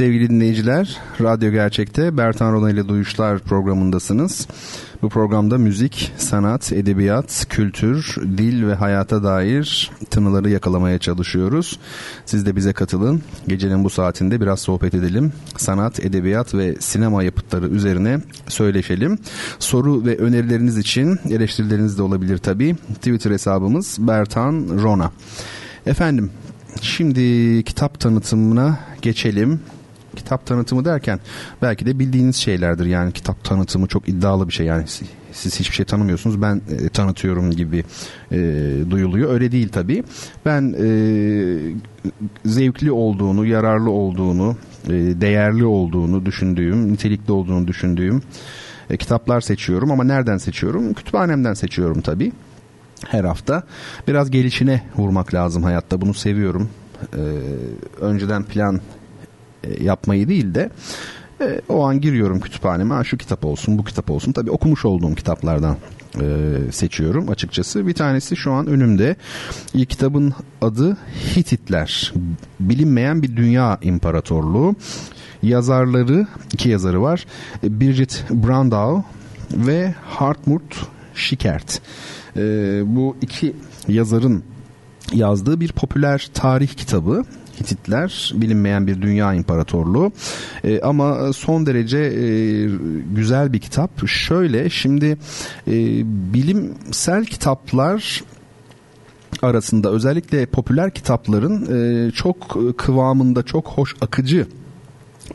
Sevgili dinleyiciler. Radyo Gerçek'te Bertan Rona ile Duyuşlar programındasınız. Bu programda müzik, sanat, edebiyat, kültür, dil ve hayata dair tınıları yakalamaya çalışıyoruz. Siz de bize katılın. Gecenin bu saatinde biraz sohbet edelim. Sanat, edebiyat ve sinema yapıtları üzerine söyleşelim. Soru ve önerileriniz için eleştirileriniz de olabilir tabii. Twitter hesabımız Bertan Rona. Efendim Şimdi kitap tanıtımına geçelim. Kitap tanıtımı derken belki de bildiğiniz şeylerdir. Yani kitap tanıtımı çok iddialı bir şey. Yani siz hiçbir şey tanımıyorsunuz ben e, tanıtıyorum gibi e, duyuluyor. Öyle değil tabii. Ben e, zevkli olduğunu, yararlı olduğunu, e, değerli olduğunu düşündüğüm, nitelikli olduğunu düşündüğüm e, kitaplar seçiyorum. Ama nereden seçiyorum? Kütüphanemden seçiyorum tabii her hafta. Biraz gelişine vurmak lazım hayatta. Bunu seviyorum. Ee, önceden plan e, yapmayı değil de e, o an giriyorum kütüphaneme. Ha, şu kitap olsun, bu kitap olsun. Tabii okumuş olduğum kitaplardan e, seçiyorum açıkçası. Bir tanesi şu an önümde. İlk kitabın adı Hititler. Bilinmeyen bir dünya imparatorluğu. Yazarları, iki yazarı var. Bridget Brandau ve Hartmut Schickert. E, bu iki yazarın yazdığı bir popüler tarih kitabı. Hititler bilinmeyen bir dünya imparatorluğu e, ama son derece e, güzel bir kitap. Şöyle şimdi e, bilimsel kitaplar arasında özellikle popüler kitapların e, çok kıvamında çok hoş akıcı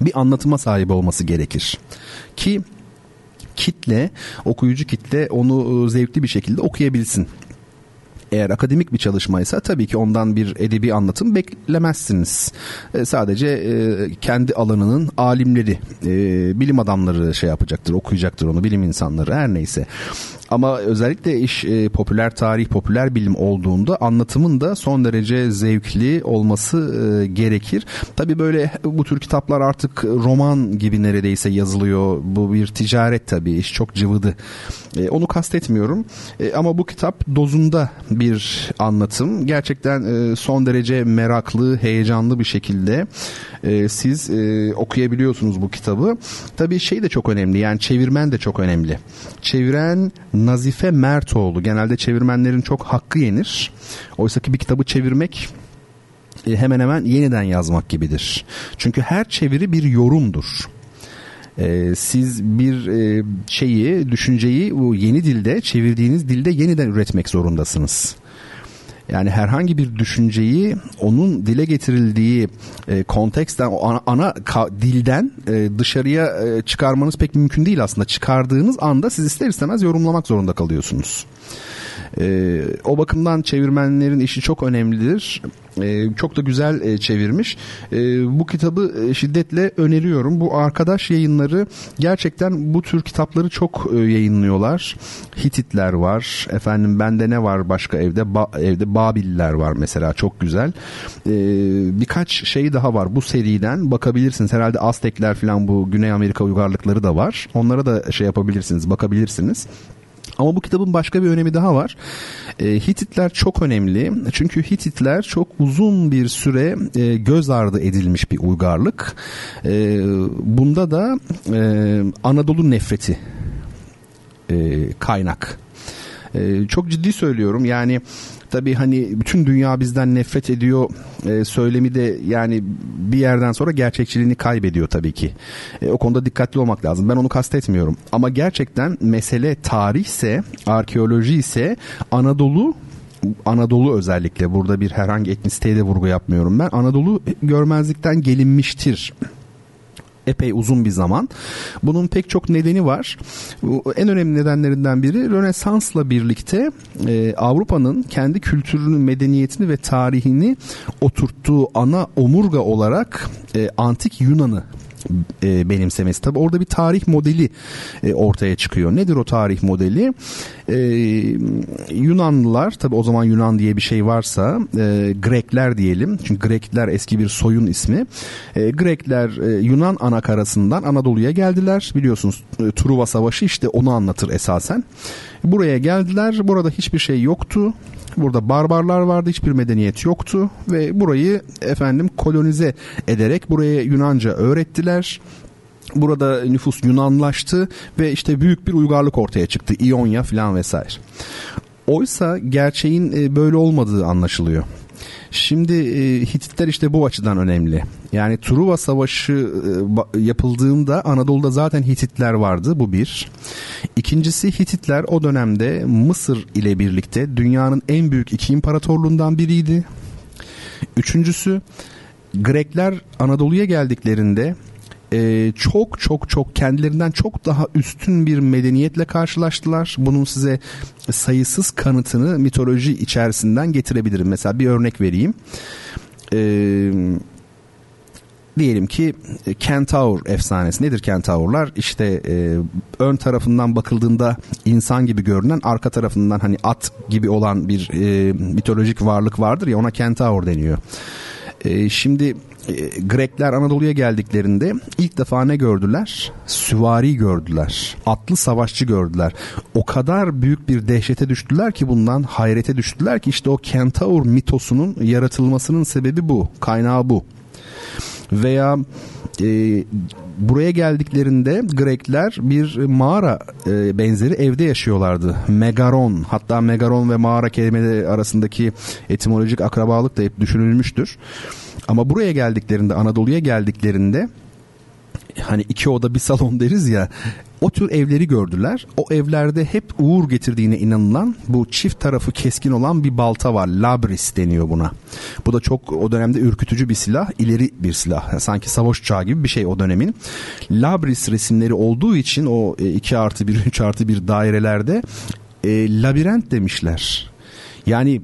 bir anlatıma sahip olması gerekir. Ki kitle, okuyucu kitle onu e, zevkli bir şekilde okuyabilsin. Eğer akademik bir çalışmaysa tabii ki ondan bir edebi anlatım beklemezsiniz. E, sadece e, kendi alanının alimleri, e, bilim adamları şey yapacaktır, okuyacaktır onu, bilim insanları her neyse. Ama özellikle iş e, popüler tarih, popüler bilim olduğunda anlatımın da son derece zevkli olması e, gerekir. Tabii böyle bu tür kitaplar artık roman gibi neredeyse yazılıyor. Bu bir ticaret tabii, iş çok cıvıdı. E, onu kastetmiyorum. E, ama bu kitap dozunda bir anlatım. Gerçekten e, son derece meraklı, heyecanlı bir şekilde e, siz e, okuyabiliyorsunuz bu kitabı. Tabii şey de çok önemli. Yani çevirmen de çok önemli. Çeviren Nazife Mertoğlu. Genelde çevirmenlerin çok hakkı yenir. Oysa ki bir kitabı çevirmek e, hemen hemen yeniden yazmak gibidir. Çünkü her çeviri bir yorumdur. E, siz bir e, şeyi, düşünceyi bu yeni dilde, çevirdiğiniz dilde yeniden üretmek zorundasınız. Yani herhangi bir düşünceyi onun dile getirildiği e, konteksten, ana, ana ka, dilden e, dışarıya e, çıkarmanız pek mümkün değil aslında. Çıkardığınız anda siz ister istemez yorumlamak zorunda kalıyorsunuz. E, o bakımdan çevirmenlerin işi çok önemlidir. E, çok da güzel e, çevirmiş. E, bu kitabı e, şiddetle öneriyorum. Bu arkadaş yayınları gerçekten bu tür kitapları çok e, yayınlıyorlar. Hititler var. Efendim bende ne var başka evde? Ba, evde Babiller var mesela çok güzel. E, birkaç şey daha var bu seriden bakabilirsiniz. Herhalde Aztekler falan bu Güney Amerika uygarlıkları da var. Onlara da şey yapabilirsiniz, bakabilirsiniz. Ama bu kitabın başka bir önemi daha var. E, Hititler çok önemli. Çünkü Hititler çok uzun bir süre e, göz ardı edilmiş bir uygarlık. E, bunda da e, Anadolu nefreti e, kaynak. E, çok ciddi söylüyorum. Yani tabii hani bütün dünya bizden nefret ediyor e, söylemi de yani bir yerden sonra gerçekçiliğini kaybediyor tabii ki. E, o konuda dikkatli olmak lazım. Ben onu kastetmiyorum. Ama gerçekten mesele tarihse, arkeoloji ise Anadolu Anadolu özellikle burada bir herhangi etnisiteye de vurgu yapmıyorum ben. Anadolu görmezlikten gelinmiştir epey uzun bir zaman. Bunun pek çok nedeni var. En önemli nedenlerinden biri Rönesans'la birlikte e, Avrupa'nın kendi kültürünü, medeniyetini ve tarihini oturttuğu ana omurga olarak e, antik Yunan'ı e, benimsemesi. Tabi orada bir tarih modeli e, ortaya çıkıyor. Nedir o tarih modeli? E, Yunanlılar tabi o zaman Yunan diye bir şey varsa e, Grekler diyelim. Çünkü Grekler eski bir soyun ismi. E, Grekler e, Yunan anakarasından Anadolu'ya geldiler. Biliyorsunuz e, Truva Savaşı işte onu anlatır esasen. Buraya geldiler. Burada hiçbir şey yoktu Burada barbarlar vardı, hiçbir medeniyet yoktu ve burayı efendim kolonize ederek buraya Yunanca öğrettiler. Burada nüfus Yunanlaştı ve işte büyük bir uygarlık ortaya çıktı. İonya falan vesaire. Oysa gerçeğin e, böyle olmadığı anlaşılıyor. Şimdi e, Hititler işte bu açıdan önemli. Yani Truva Savaşı e, yapıldığında Anadolu'da zaten Hititler vardı bu bir. İkincisi Hititler o dönemde Mısır ile birlikte dünyanın en büyük iki imparatorluğundan biriydi. Üçüncüsü Grekler Anadolu'ya geldiklerinde e, çok çok çok kendilerinden çok daha üstün bir medeniyetle karşılaştılar. Bunun size sayısız kanıtını mitoloji içerisinden getirebilirim. Mesela bir örnek vereyim. Eee diyelim ki e, Kentaur efsanesi nedir Kentaurlar? İşte e, ön tarafından bakıldığında insan gibi görünen, arka tarafından hani at gibi olan bir e, mitolojik varlık vardır ya ona Kentaur deniyor. E, şimdi Grekler Anadolu'ya geldiklerinde ilk defa ne gördüler? Süvari gördüler. Atlı savaşçı gördüler. O kadar büyük bir dehşete düştüler ki bundan hayrete düştüler ki işte o Kentaur mitosunun yaratılmasının sebebi bu. Kaynağı bu. Veya e, buraya geldiklerinde Grekler bir mağara e, benzeri evde yaşıyorlardı. Megaron hatta Megaron ve mağara kelimeleri arasındaki etimolojik akrabalık da hep düşünülmüştür. Ama buraya geldiklerinde Anadolu'ya geldiklerinde hani iki oda bir salon deriz ya o tür evleri gördüler. O evlerde hep uğur getirdiğine inanılan bu çift tarafı keskin olan bir balta var. Labris deniyor buna. Bu da çok o dönemde ürkütücü bir silah. ileri bir silah. Sanki savaş uçağı gibi bir şey o dönemin. Labris resimleri olduğu için o 2 artı 1 3 artı 1 dairelerde e, labirent demişler. Yani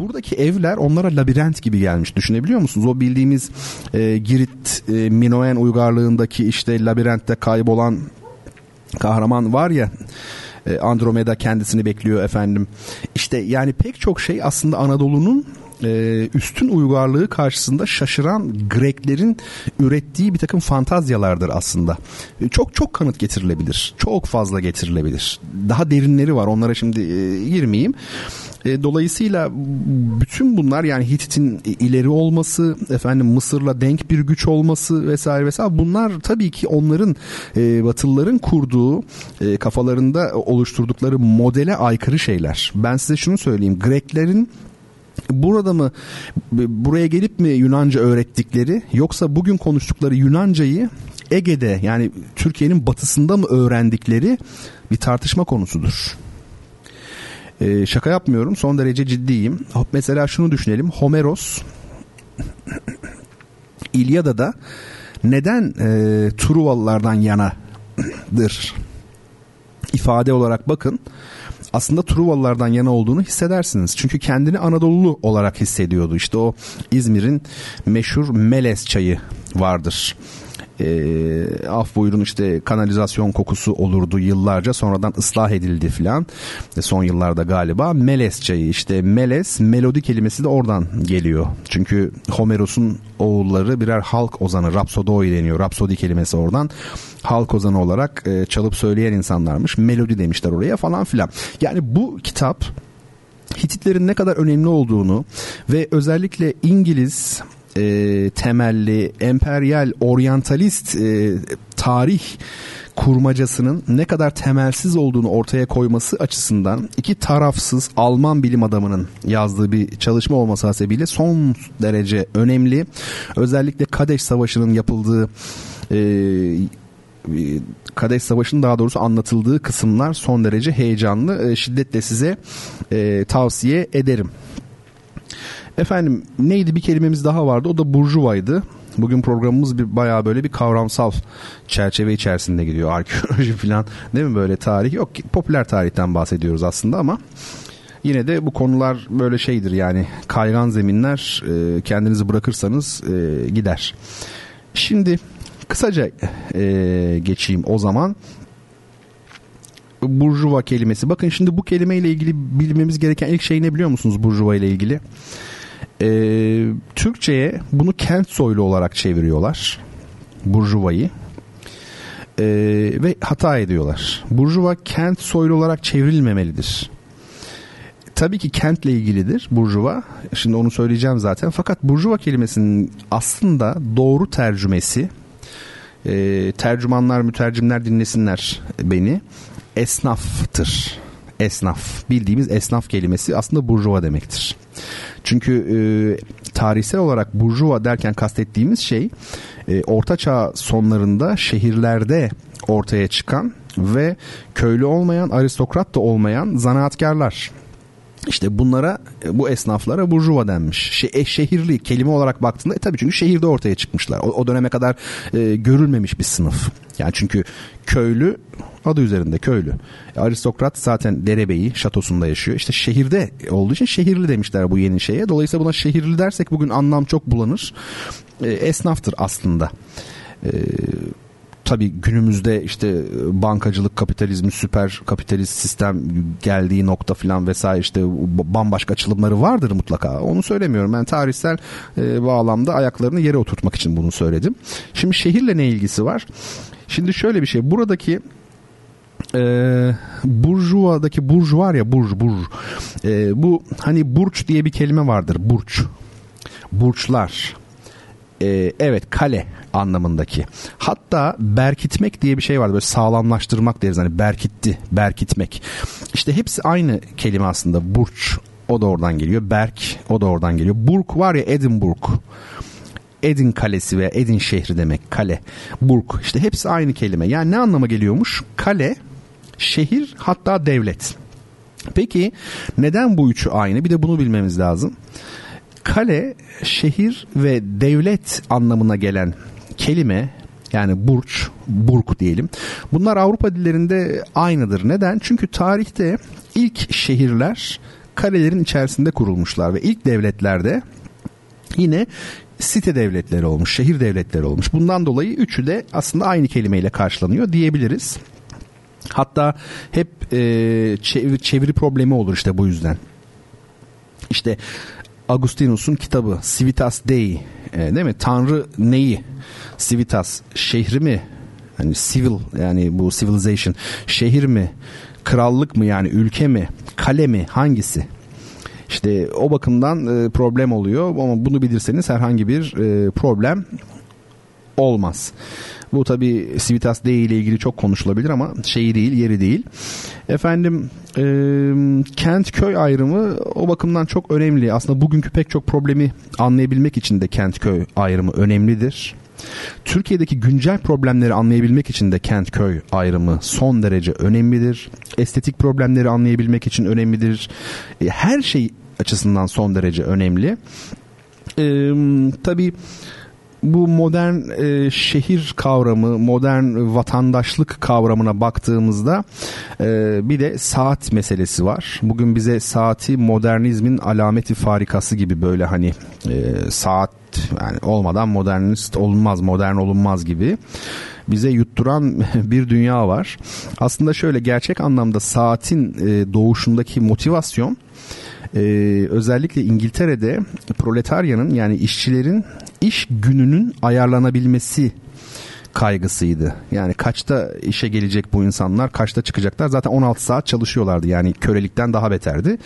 buradaki evler onlara labirent gibi gelmiş. Düşünebiliyor musunuz? O bildiğimiz e, Girit e, Minoen uygarlığındaki işte labirentte kaybolan kahraman var ya e, Andromeda kendisini bekliyor efendim. İşte yani pek çok şey aslında Anadolu'nun e, üstün uygarlığı karşısında şaşıran Greklerin ürettiği bir takım fantazyalardır aslında. E, çok çok kanıt getirilebilir. Çok fazla getirilebilir. Daha derinleri var. Onlara şimdi e, girmeyeyim. Dolayısıyla bütün bunlar yani Hitit'in ileri olması, efendim Mısır'la denk bir güç olması vesaire vesaire bunlar tabii ki onların e, Batılıların kurduğu e, kafalarında oluşturdukları modele aykırı şeyler. Ben size şunu söyleyeyim. Greklerin burada mı buraya gelip mi Yunanca öğrettikleri yoksa bugün konuştukları Yunancayı Ege'de yani Türkiye'nin batısında mı öğrendikleri bir tartışma konusudur. Ee, şaka yapmıyorum son derece ciddiyim. Mesela şunu düşünelim Homeros İlyada'da neden e, Truvalılardan yanadır ifade olarak bakın aslında Truvalılardan yana olduğunu hissedersiniz. Çünkü kendini Anadolulu olarak hissediyordu. İşte o İzmir'in meşhur Meles çayı vardır e, af buyurun işte kanalizasyon kokusu olurdu yıllarca sonradan ıslah edildi filan. E, son yıllarda galiba Meles çayı işte Meles melodi kelimesi de oradan geliyor. Çünkü Homeros'un oğulları birer halk ozanı Rapsodoi deniyor Rapsodi kelimesi oradan. Halk ozanı olarak e, çalıp söyleyen insanlarmış melodi demişler oraya falan filan. Yani bu kitap Hititlerin ne kadar önemli olduğunu ve özellikle İngiliz e, temelli emperyal oryantalist e, tarih kurmacasının ne kadar temelsiz olduğunu ortaya koyması açısından iki tarafsız Alman bilim adamının yazdığı bir çalışma olması hasebiyle son derece önemli. Özellikle Kadeş Savaşı'nın yapıldığı e, Kadeş Savaşı'nın daha doğrusu anlatıldığı kısımlar son derece heyecanlı. E, şiddetle size e, tavsiye ederim. Efendim neydi bir kelimemiz daha vardı o da burjuvaydı. Bugün programımız bir bayağı böyle bir kavramsal çerçeve içerisinde gidiyor. Arkeoloji falan değil mi böyle tarih? Yok popüler tarihten bahsediyoruz aslında ama yine de bu konular böyle şeydir yani kaygan zeminler e, kendinizi bırakırsanız e, gider. Şimdi kısaca e, geçeyim o zaman. Burjuva kelimesi. Bakın şimdi bu kelimeyle ilgili bilmemiz gereken ilk şey ne biliyor musunuz Burjuva ile ilgili? E, Türkçe'ye bunu kent soylu olarak çeviriyorlar. Burjuvayı. E, ve hata ediyorlar. Burjuva kent soylu olarak çevrilmemelidir. tabii ki kentle ilgilidir burjuva. Şimdi onu söyleyeceğim zaten. Fakat burjuva kelimesinin aslında doğru tercümesi e, tercümanlar, mütercimler dinlesinler beni. Esnaftır. Esnaf. Bildiğimiz esnaf kelimesi aslında burjuva demektir. Çünkü e, tarihsel olarak burjuva derken kastettiğimiz şey e, Orta Çağ sonlarında şehirlerde ortaya çıkan ve köylü olmayan, aristokrat da olmayan zanaatkarlar. İşte bunlara bu esnaflara burjuva denmiş. Şey, e, şehirli kelime olarak baktığında e, tabii çünkü şehirde ortaya çıkmışlar. O, o döneme kadar e, görülmemiş bir sınıf. Yani çünkü köylü adı üzerinde köylü. E, aristokrat zaten derebeyi şatosunda yaşıyor. İşte şehirde olduğu için şehirli demişler bu yeni şeye. Dolayısıyla buna şehirli dersek bugün anlam çok bulanır. E, esnaftır aslında. E, tabii günümüzde işte bankacılık kapitalizmi süper kapitalist sistem geldiği nokta filan vesaire işte bambaşka açılımları vardır mutlaka. Onu söylemiyorum. Ben tarihsel e, bağlamda ayaklarını yere oturtmak için bunu söyledim. Şimdi şehirle ne ilgisi var? Şimdi şöyle bir şey. Buradaki e, burjuvadaki burj var ya burj burj e, bu hani burç diye bir kelime vardır burç burçlar e, evet kale anlamındaki. Hatta berkitmek diye bir şey vardı. Böyle sağlamlaştırmak deriz. Hani berkitti, berkitmek. İşte hepsi aynı kelime aslında. Burç o da oradan geliyor. Berk o da oradan geliyor. Burk var ya Edinburgh. Edin kalesi veya Edin şehri demek kale. Burk işte hepsi aynı kelime. Yani ne anlama geliyormuş? Kale, şehir hatta devlet. Peki neden bu üçü aynı? Bir de bunu bilmemiz lazım. Kale, şehir ve devlet anlamına gelen kelime yani burç, burk diyelim. Bunlar Avrupa dillerinde aynıdır. Neden? Çünkü tarihte ilk şehirler kalelerin içerisinde kurulmuşlar ve ilk devletlerde yine site devletleri olmuş, şehir devletleri olmuş. Bundan dolayı üçü de aslında aynı kelimeyle karşılanıyor diyebiliriz. Hatta hep e, çeviri, çeviri problemi olur işte bu yüzden. İşte Agustinus'un kitabı Civitas Dei e, değil mi? Tanrı neyi? Civitas şehri mi? Hani civil yani bu civilization şehir mi? Krallık mı yani ülke mi? Kale mi? Hangisi? İşte o bakımdan e, problem oluyor ama bunu bilirseniz herhangi bir e, problem olmaz. Bu tabi Civitas Dei ile ilgili çok konuşulabilir ama şeyi değil, yeri değil. Efendim e, kent köy ayrımı o bakımdan çok önemli. Aslında bugünkü pek çok problemi anlayabilmek için de kent köy ayrımı önemlidir. Türkiye'deki güncel problemleri anlayabilmek için de kent köy ayrımı son derece önemlidir. Estetik problemleri anlayabilmek için önemlidir. E, her şey açısından son derece önemli. Ee, tabii bu modern e, şehir kavramı, modern vatandaşlık kavramına baktığımızda e, bir de saat meselesi var. Bugün bize saati modernizmin alameti farikası gibi böyle hani e, saat yani olmadan modernist olunmaz, modern olunmaz gibi bize yutturan bir dünya var. Aslında şöyle gerçek anlamda saatin e, doğuşundaki motivasyon e, özellikle İngiltere'de proletaryanın yani işçilerin iş gününün ayarlanabilmesi kaygısıydı. Yani kaçta işe gelecek bu insanlar, kaçta çıkacaklar? Zaten 16 saat çalışıyorlardı. Yani kölelikten daha beterdi.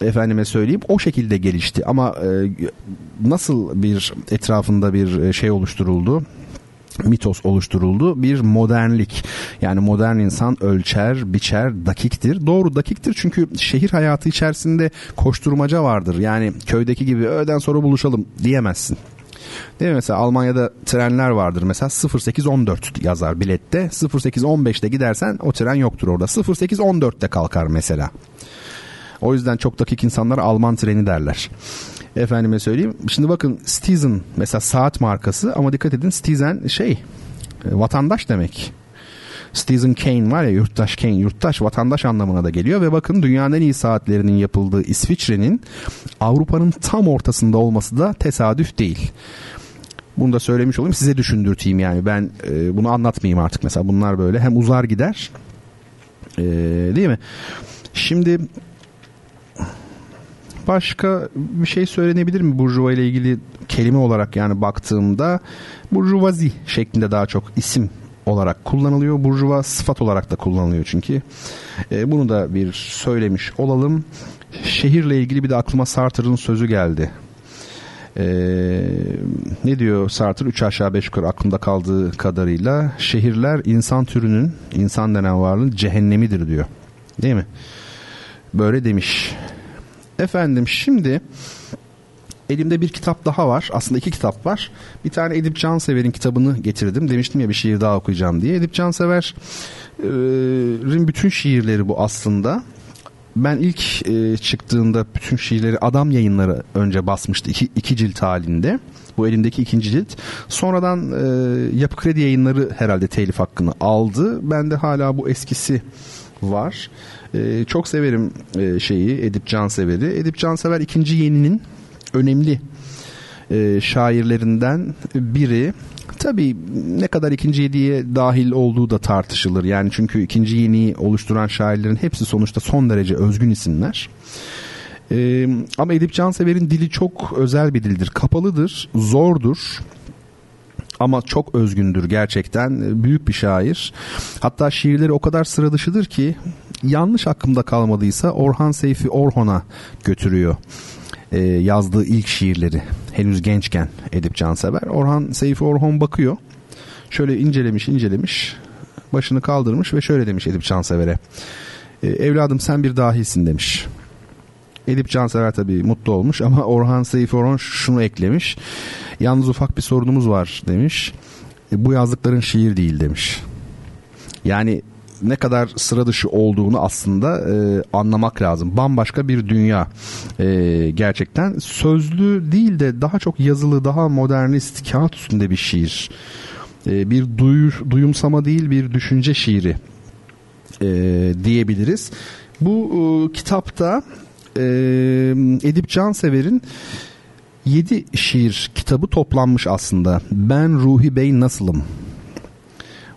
Efendime söyleyeyim o şekilde gelişti. Ama e, nasıl bir etrafında bir e, şey oluşturuldu? mitos oluşturuldu. Bir modernlik. Yani modern insan ölçer, biçer, dakiktir. Doğru dakiktir çünkü şehir hayatı içerisinde koşturmaca vardır. Yani köydeki gibi öğleden sonra buluşalım diyemezsin. Değil mi? Mesela Almanya'da trenler vardır. Mesela 0814 yazar bilette. 0815'te gidersen o tren yoktur orada. 0814'te kalkar mesela. O yüzden çok dakik insanlara Alman treni derler. Efendime söyleyeyim. Şimdi bakın Stizen mesela saat markası ama dikkat edin Stizen şey e, vatandaş demek. Stephen Kane var ya yurttaş Kane yurttaş vatandaş anlamına da geliyor ve bakın dünyanın en iyi saatlerinin yapıldığı İsviçre'nin Avrupa'nın tam ortasında olması da tesadüf değil. Bunu da söylemiş olayım size düşündürteyim yani ben e, bunu anlatmayayım artık mesela bunlar böyle hem uzar gider e, değil mi? Şimdi başka bir şey söylenebilir mi Burjuva ile ilgili kelime olarak yani baktığımda Burjuvazi şeklinde daha çok isim olarak kullanılıyor. Burjuva sıfat olarak da kullanılıyor çünkü. E, bunu da bir söylemiş olalım. Şehirle ilgili bir de aklıma Sartre'ın sözü geldi. Ee, ne diyor Sartre? Üç aşağı beş yukarı aklımda kaldığı kadarıyla şehirler insan türünün, insan denen varlığın cehennemidir diyor. Değil mi? Böyle demiş. Efendim şimdi elimde bir kitap daha var. Aslında iki kitap var. Bir tane Edip Cansever'in kitabını getirdim. Demiştim ya bir şiir daha okuyacağım diye. Edip Cansever'in bütün şiirleri bu aslında. Ben ilk e, çıktığında bütün şiirleri Adam Yayınları önce basmıştı iki, iki cilt halinde. Bu elimdeki ikinci cilt. Sonradan e, Yapı Kredi Yayınları herhalde telif hakkını aldı. Ben de hala bu eskisi var. E, çok severim e, şeyi Edip Cansever'i. Edip Cansever ikinci yeninin önemli e, şairlerinden biri. Tabii ne kadar ikinci yediye dahil olduğu da tartışılır. Yani çünkü ikinci yeniyi oluşturan şairlerin hepsi sonuçta son derece özgün isimler. Ee, ama Edip Cansever'in dili çok özel bir dildir. Kapalıdır, zordur ama çok özgündür gerçekten. Büyük bir şair. Hatta şiirleri o kadar sıra dışıdır ki yanlış aklımda kalmadıysa Orhan Seyfi Orhon'a götürüyor e, yazdığı ilk şiirleri henüz gençken Edip Cansever. Orhan Seyfi Orhon bakıyor. Şöyle incelemiş incelemiş başını kaldırmış ve şöyle demiş Edip Cansever'e. E, evladım sen bir dahisin demiş. Edip Cansever tabii mutlu olmuş ama Orhan Seyfi Orhon şunu eklemiş. Yalnız ufak bir sorunumuz var demiş. E, bu yazdıkların şiir değil demiş. Yani ne kadar sıra dışı olduğunu aslında e, anlamak lazım. Bambaşka bir dünya e, gerçekten. Sözlü değil de daha çok yazılı, daha modernist, kağıt üstünde bir şiir. E, bir duyu, duyumsama değil bir düşünce şiiri e, diyebiliriz. Bu e, kitapta e, Edip Cansever'in 7 şiir kitabı toplanmış aslında. Ben Ruhi Bey Nasılım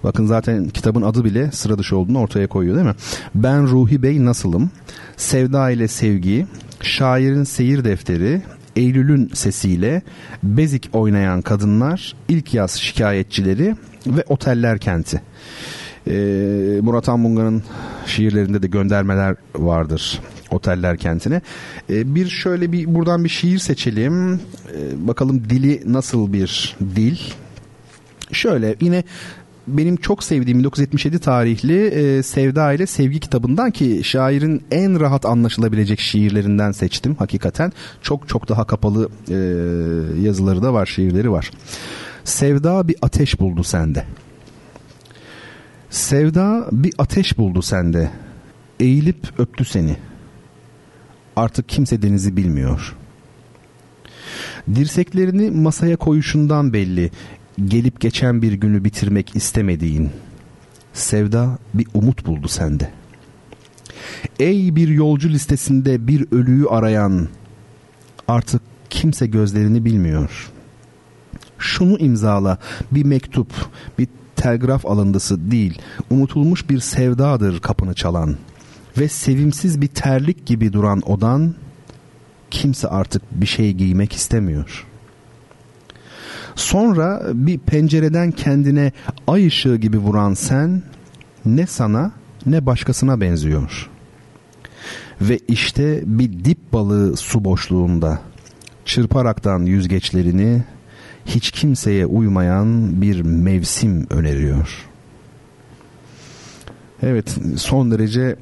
Bakın zaten kitabın adı bile sıra dışı olduğunu ortaya koyuyor değil mi? Ben Ruhi Bey nasılım? Sevda ile sevgi, şairin seyir defteri, Eylül'ün sesiyle, bezik oynayan kadınlar, ilk yaz şikayetçileri ve oteller kenti. Ee, Murat Anmunga'nın şiirlerinde de göndermeler vardır oteller kentine. Ee, bir şöyle bir buradan bir şiir seçelim. Ee, bakalım dili nasıl bir dil. Şöyle yine benim çok sevdiğim 1977 tarihli e, Sevda ile Sevgi kitabından ki şairin en rahat anlaşılabilecek şiirlerinden seçtim hakikaten. Çok çok daha kapalı e, yazıları da var, şiirleri var. Sevda bir ateş buldu sende. Sevda bir ateş buldu sende. Eğilip öptü seni. Artık kimse denizi bilmiyor. Dirseklerini masaya koyuşundan belli gelip geçen bir günü bitirmek istemediğin sevda bir umut buldu sende. Ey bir yolcu listesinde bir ölüyü arayan artık kimse gözlerini bilmiyor. Şunu imzala bir mektup, bir telgraf alındısı değil, unutulmuş bir sevdadır kapını çalan ve sevimsiz bir terlik gibi duran odan kimse artık bir şey giymek istemiyor.'' Sonra bir pencereden kendine ay ışığı gibi vuran sen ne sana ne başkasına benziyor. Ve işte bir dip balığı su boşluğunda çırparaktan yüzgeçlerini hiç kimseye uymayan bir mevsim öneriyor. Evet son derece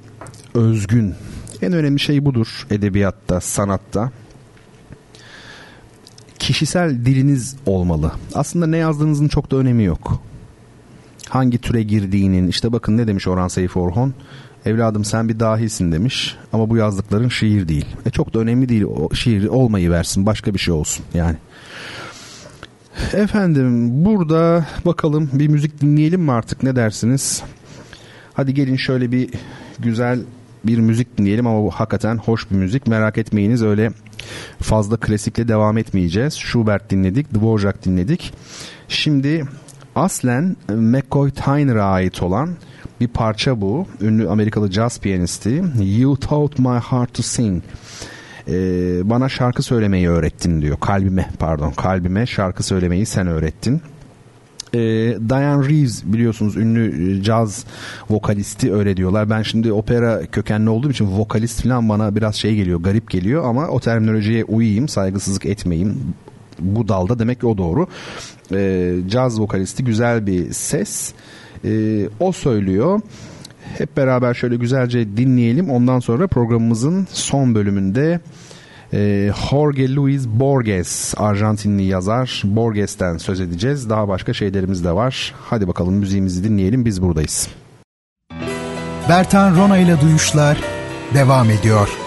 özgün. En önemli şey budur edebiyatta, sanatta kişisel diliniz olmalı. Aslında ne yazdığınızın çok da önemi yok. Hangi türe girdiğinin işte bakın ne demiş Orhan Seyfi Orhon. Evladım sen bir dahisin demiş ama bu yazdıkların şiir değil. E çok da önemli değil o şiir olmayı versin başka bir şey olsun yani. Efendim burada bakalım bir müzik dinleyelim mi artık ne dersiniz? Hadi gelin şöyle bir güzel bir müzik dinleyelim ama bu hakikaten hoş bir müzik. Merak etmeyiniz öyle fazla klasikle devam etmeyeceğiz. Schubert dinledik, Dvorak dinledik. Şimdi aslen McCoy Tyner'a ait olan bir parça bu. Ünlü Amerikalı jazz piyanisti. You taught my heart to sing. Ee, bana şarkı söylemeyi öğrettin diyor. Kalbime pardon kalbime şarkı söylemeyi sen öğrettin. E, Diane Reeves biliyorsunuz ünlü e, caz vokalisti öyle diyorlar. Ben şimdi opera kökenli olduğum için vokalist falan bana biraz şey geliyor garip geliyor ama o terminolojiye uyayım saygısızlık etmeyeyim bu dalda demek ki o doğru. E, caz vokalisti güzel bir ses. E, o söylüyor. Hep beraber şöyle güzelce dinleyelim. Ondan sonra programımızın son bölümünde e, Jorge Luis Borges Arjantinli yazar Borges'ten söz edeceğiz. Daha başka şeylerimiz de var. Hadi bakalım müziğimizi dinleyelim biz buradayız. Bertan Rona ile Duyuşlar devam ediyor.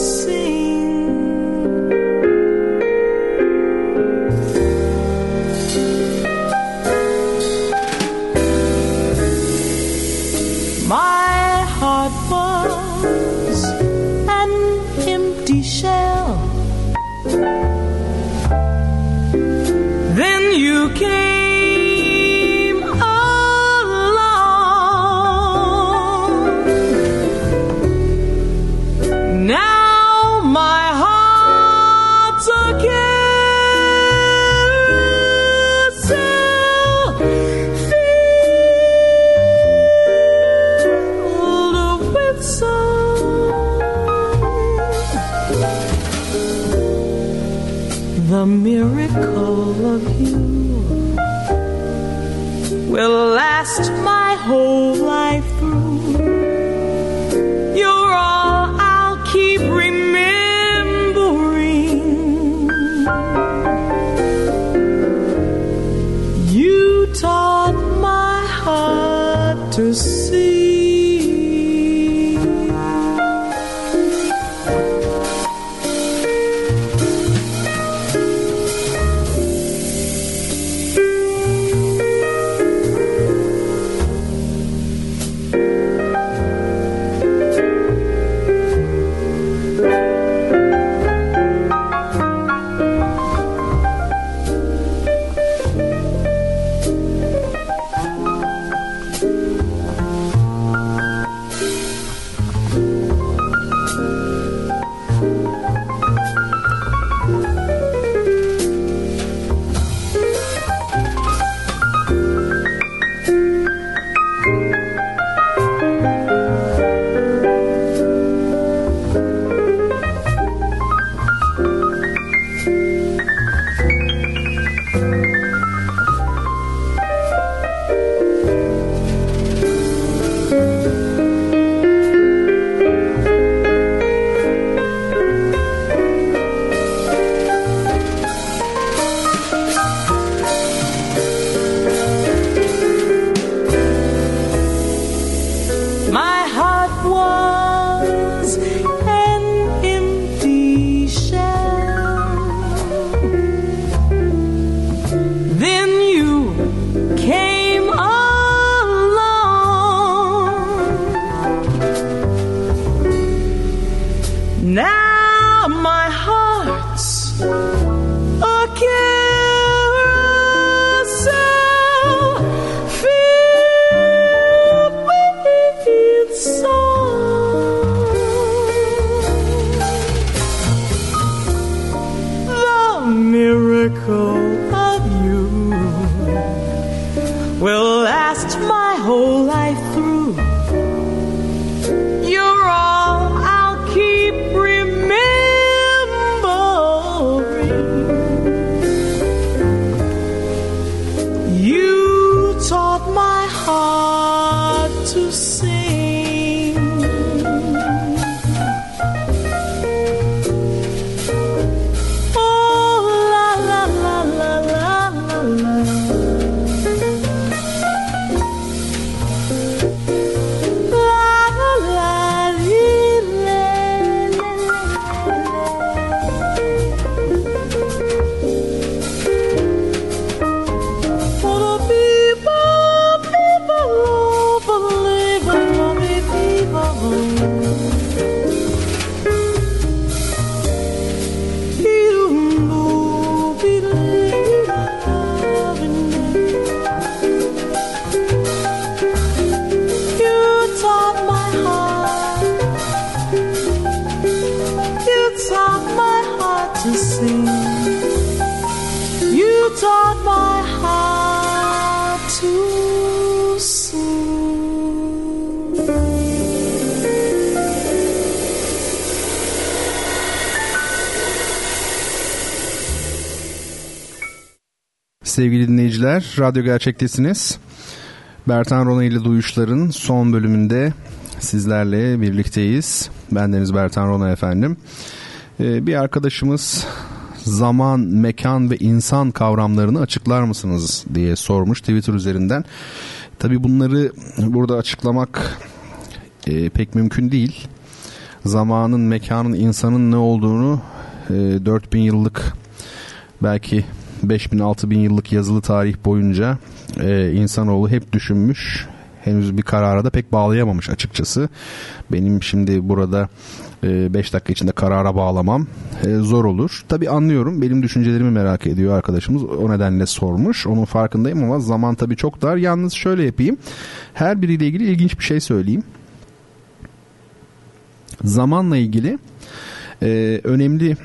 Heart last my whole life through. Dinleyiciler, Radyo Gerçek'tesiniz. Bertan Rona ile Duyuşlar'ın son bölümünde sizlerle birlikteyiz. Bendeniz Bertan Rona efendim. Ee, bir arkadaşımız zaman, mekan ve insan kavramlarını açıklar mısınız diye sormuş Twitter üzerinden. Tabi bunları burada açıklamak e, pek mümkün değil. Zamanın, mekanın, insanın ne olduğunu e, 4000 yıllık belki 5000-6000 yıllık yazılı tarih boyunca e, insanoğlu hep düşünmüş. Henüz bir karara da pek bağlayamamış açıkçası. Benim şimdi burada 5 dakika içinde karara bağlamam e, zor olur. Tabi anlıyorum benim düşüncelerimi merak ediyor arkadaşımız o nedenle sormuş. Onun farkındayım ama zaman tabi çok dar. Yalnız şöyle yapayım. Her biriyle ilgili ilginç bir şey söyleyeyim. Zamanla ilgili e, önemli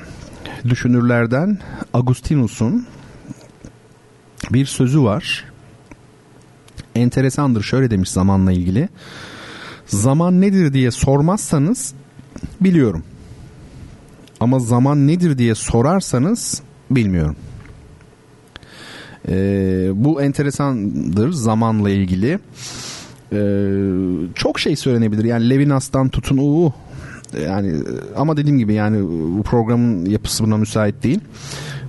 düşünürlerden Agustinus'un bir sözü var. Enteresandır şöyle demiş zamanla ilgili. Zaman nedir diye sormazsanız biliyorum. Ama zaman nedir diye sorarsanız bilmiyorum. Ee, bu enteresandır zamanla ilgili. Ee, çok şey söylenebilir. Yani Levinas'tan tutun uuu yani ama dediğim gibi yani bu programın yapısı buna müsait değil.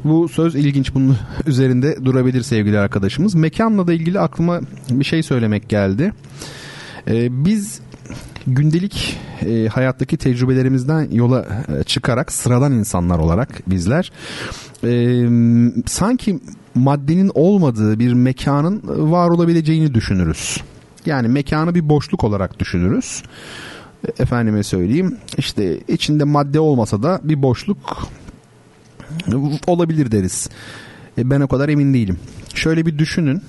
Bu söz ilginç bunun üzerinde durabilir sevgili arkadaşımız. Mekanla da ilgili aklıma bir şey söylemek geldi. Ee, biz gündelik e, hayattaki tecrübelerimizden yola e, çıkarak sıradan insanlar olarak bizler e, sanki maddenin olmadığı bir mekanın var olabileceğini düşünürüz. Yani mekanı bir boşluk olarak düşünürüz. Efendime söyleyeyim işte içinde madde olmasa da bir boşluk olabilir deriz. E, ben o kadar emin değilim. Şöyle bir düşünün.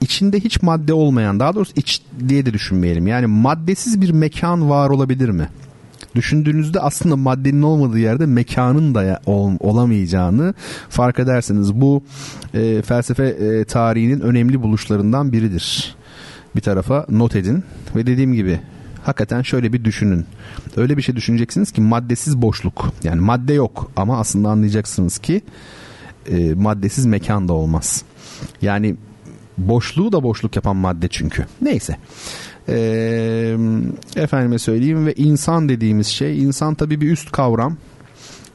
İçinde hiç madde olmayan daha doğrusu iç diye de düşünmeyelim. Yani maddesiz bir mekan var olabilir mi? Düşündüğünüzde aslında maddenin olmadığı yerde mekanın da ya- ol- olamayacağını fark edersiniz. Bu e, felsefe e, tarihinin önemli buluşlarından biridir. Bir tarafa not edin ve dediğim gibi hakikaten şöyle bir düşünün. Öyle bir şey düşüneceksiniz ki maddesiz boşluk. Yani madde yok ama aslında anlayacaksınız ki e, maddesiz mekan da olmaz. Yani boşluğu da boşluk yapan madde çünkü. Neyse. Ee, efendime söyleyeyim ve insan dediğimiz şey insan tabii bir üst kavram.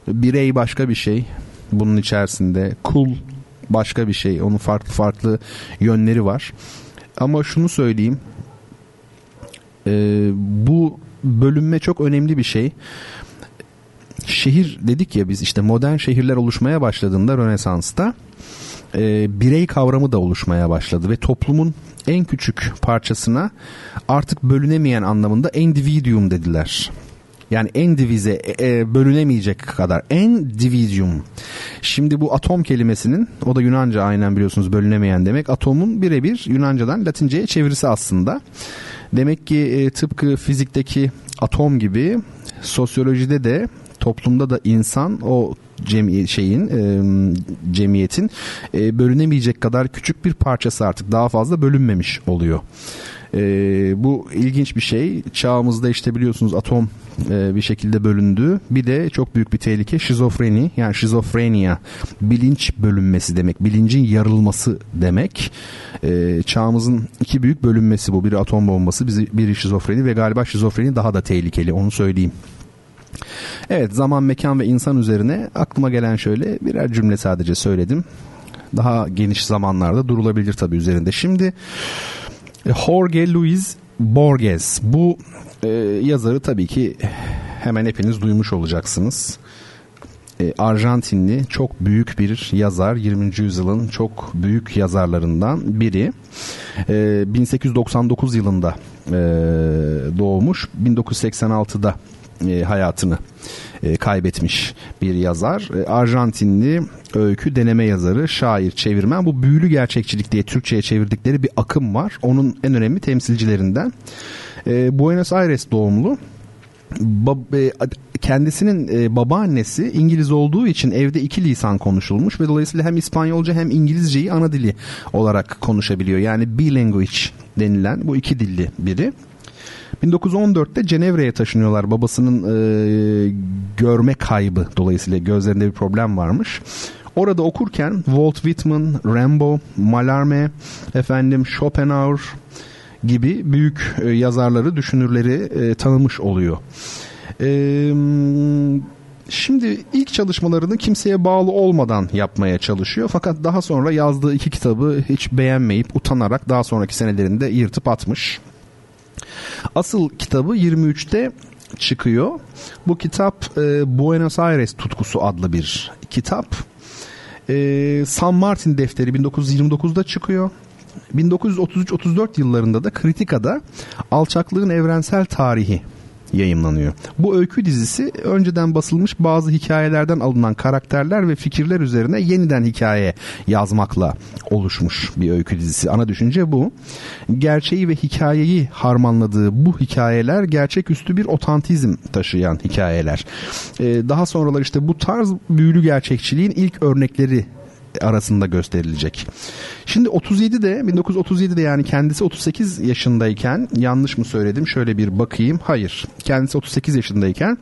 Birey başka bir şey bunun içerisinde. Kul başka bir şey. Onun farklı farklı yönleri var. Ama şunu söyleyeyim. Ee, bu bölünme çok önemli bir şey. Şehir dedik ya biz işte modern şehirler oluşmaya başladığında Rönesans'ta e, birey kavramı da oluşmaya başladı ve toplumun en küçük parçasına artık bölünemeyen anlamında individuum dediler. Yani endivize e, e, bölünemeyecek kadar endividium. Şimdi bu atom kelimesinin o da Yunanca aynen biliyorsunuz bölünemeyen demek. Atomun birebir Yunanca'dan Latinceye çevirisi aslında. Demek ki e, tıpkı fizikteki atom gibi sosyolojide de toplumda da insan o cemi şeyin e, cemiyetin e, bölünemeyecek kadar küçük bir parçası artık daha fazla bölünmemiş oluyor. E, bu ilginç bir şey. Çağımızda işte biliyorsunuz atom e, bir şekilde bölündü. Bir de çok büyük bir tehlike şizofreni yani şizofrenia bilinç bölünmesi demek. Bilincin yarılması demek. E, çağımızın iki büyük bölünmesi bu. Biri atom bombası, biri şizofreni ve galiba şizofreni daha da tehlikeli onu söyleyeyim. Evet zaman, mekan ve insan üzerine aklıma gelen şöyle birer cümle sadece söyledim. Daha geniş zamanlarda durulabilir tabii üzerinde. Şimdi Jorge Luis Borges bu e, yazarı tabii ki hemen hepiniz duymuş olacaksınız. E, Arjantinli çok büyük bir yazar 20. yüzyılın çok büyük yazarlarından biri. E, 1899 yılında e, doğmuş 1986'da e, hayatını e, kaybetmiş bir yazar. E, Arjantinli öykü deneme yazarı, şair, çevirmen. Bu büyülü gerçekçilik diye Türkçe'ye çevirdikleri bir akım var. Onun en önemli temsilcilerinden. E, Buenos Aires doğumlu. Bab, e, kendisinin e, babaannesi İngiliz olduğu için evde iki lisan konuşulmuş ve dolayısıyla hem İspanyolca hem İngilizceyi ana dili olarak konuşabiliyor. Yani bilinguage denilen bu iki dilli biri. 1914'te Cenevre'ye taşınıyorlar. Babasının e, görme kaybı dolayısıyla gözlerinde bir problem varmış. Orada okurken Walt Whitman, Rambo, Mallarmé, efendim Schopenhauer gibi büyük e, yazarları, düşünürleri e, tanımış oluyor. E, şimdi ilk çalışmalarını kimseye bağlı olmadan yapmaya çalışıyor. Fakat daha sonra yazdığı iki kitabı hiç beğenmeyip utanarak daha sonraki senelerinde yırtıp atmış. Asıl kitabı 23'te çıkıyor. Bu kitap e, Buenos Aires tutkusu adlı bir kitap. E, San Martin defteri 1929'da çıkıyor. 1933-34 yıllarında da Kritika'da Alçaklığın Evrensel Tarihi yayınlanıyor. Bu öykü dizisi önceden basılmış bazı hikayelerden alınan karakterler ve fikirler üzerine yeniden hikaye yazmakla oluşmuş bir öykü dizisi. Ana düşünce bu. Gerçeği ve hikayeyi harmanladığı bu hikayeler gerçeküstü bir otantizm taşıyan hikayeler. Ee, daha sonralar işte bu tarz büyülü gerçekçiliğin ilk örnekleri arasında gösterilecek. Şimdi 37'de 1937'de yani kendisi 38 yaşındayken yanlış mı söyledim şöyle bir bakayım. Hayır kendisi 38 yaşındayken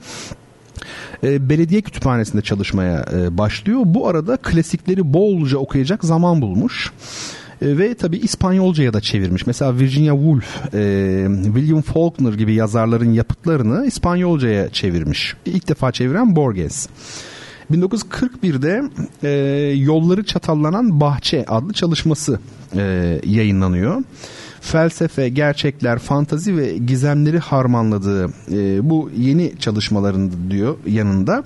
e, belediye kütüphanesinde çalışmaya e, başlıyor. Bu arada klasikleri bolca okuyacak zaman bulmuş e, ve tabi İspanyolcaya da çevirmiş. Mesela Virginia Woolf, William Faulkner gibi yazarların yapıtlarını İspanyolcaya çevirmiş. İlk defa çeviren Borges. 1941'de e, Yolları Çatallanan Bahçe adlı çalışması e, yayınlanıyor. Felsefe, gerçekler, fantazi ve gizemleri harmanladığı e, bu yeni çalışmalarında diyor yanında.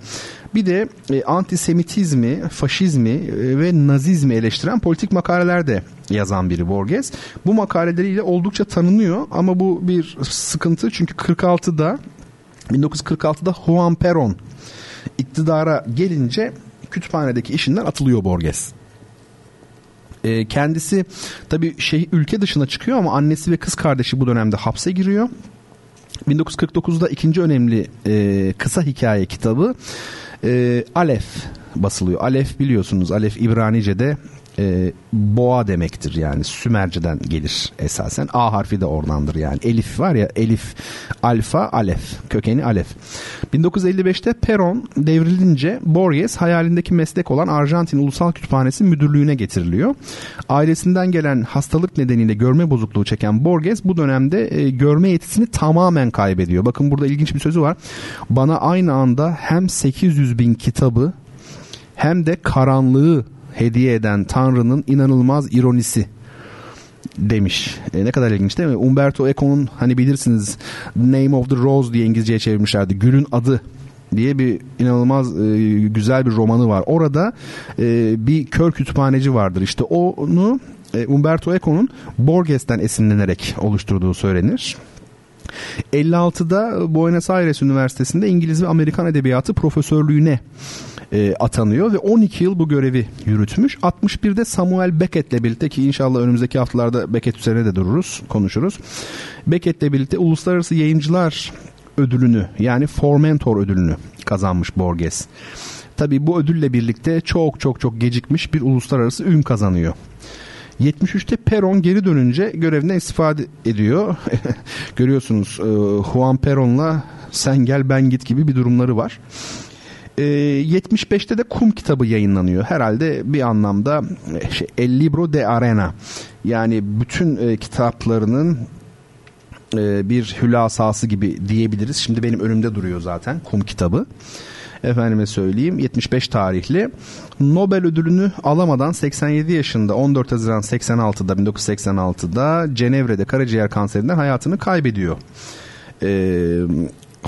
Bir de e, antisemitizmi, faşizmi e, ve nazizmi eleştiren politik makaleler de yazan biri Borges. Bu makaleleriyle oldukça tanınıyor ama bu bir sıkıntı çünkü 46'da 1946'da Juan Perón iktidara gelince kütüphanedeki işinden atılıyor Borges. E, kendisi tabii şey ülke dışına çıkıyor ama annesi ve kız kardeşi bu dönemde hapse giriyor. 1949'da ikinci önemli e, kısa hikaye kitabı e, Alef basılıyor. Alef biliyorsunuz Alef İbranice'de e, boğa demektir yani Sümerceden gelir esasen. A harfi de oradandır yani. Elif var ya elif, alfa, alef. Kökeni alef. 1955'te Peron devrilince Borges hayalindeki meslek olan Arjantin Ulusal Kütüphanesi müdürlüğüne getiriliyor. Ailesinden gelen hastalık nedeniyle görme bozukluğu çeken Borges bu dönemde e, görme yetisini tamamen kaybediyor. Bakın burada ilginç bir sözü var. Bana aynı anda hem 800 bin kitabı hem de karanlığı hediye eden Tanrı'nın inanılmaz ironisi demiş. E, ne kadar ilginç değil mi? Umberto Eco'nun hani bilirsiniz Name of the Rose diye İngilizceye çevirmişlerdi. Gülün adı diye bir inanılmaz e, güzel bir romanı var. Orada e, bir kör kütüphaneci vardır. İşte onu e, Umberto Eco'nun Borges'ten esinlenerek oluşturduğu söylenir. 56'da Buenos Aires Üniversitesi'nde İngiliz ve Amerikan Edebiyatı profesörlüğüne e, atanıyor ve 12 yıl bu görevi yürütmüş. 61'de Samuel Beckett'le birlikte ki inşallah önümüzdeki haftalarda Beckett üzerine de dururuz, konuşuruz. Beckett'le birlikte Uluslararası Yayıncılar ödülünü yani Formentor ödülünü kazanmış Borges. Tabii bu ödülle birlikte çok çok çok gecikmiş bir uluslararası ün kazanıyor. 73'te Peron geri dönünce görevinden istifade ediyor. Görüyorsunuz e, Juan Peron'la sen gel ben git gibi bir durumları var. 75'te e, de Kum kitabı yayınlanıyor. Herhalde bir anlamda e, şey, El Libro de Arena yani bütün kitaplarının bir hülasası gibi diyebiliriz. Şimdi benim önümde duruyor zaten Kum kitabı efendime söyleyeyim 75 tarihli Nobel ödülünü alamadan 87 yaşında 14 Haziran 86'da 1986'da Cenevre'de karaciğer kanserinden hayatını kaybediyor. Ee,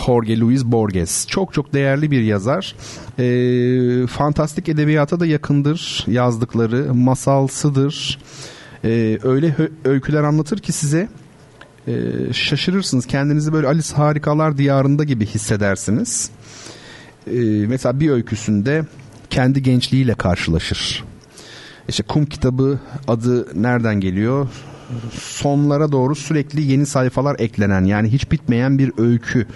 Jorge Luis Borges. Çok çok değerli bir yazar. E, fantastik edebiyata da yakındır yazdıkları. Masalsıdır. E, öyle öyküler anlatır ki size e, şaşırırsınız. Kendinizi böyle Alice Harikalar Diyarında gibi hissedersiniz e, mesela bir öyküsünde kendi gençliğiyle karşılaşır. İşte Kum kitabı adı nereden geliyor? Sonlara doğru sürekli yeni sayfalar eklenen yani hiç bitmeyen bir öykü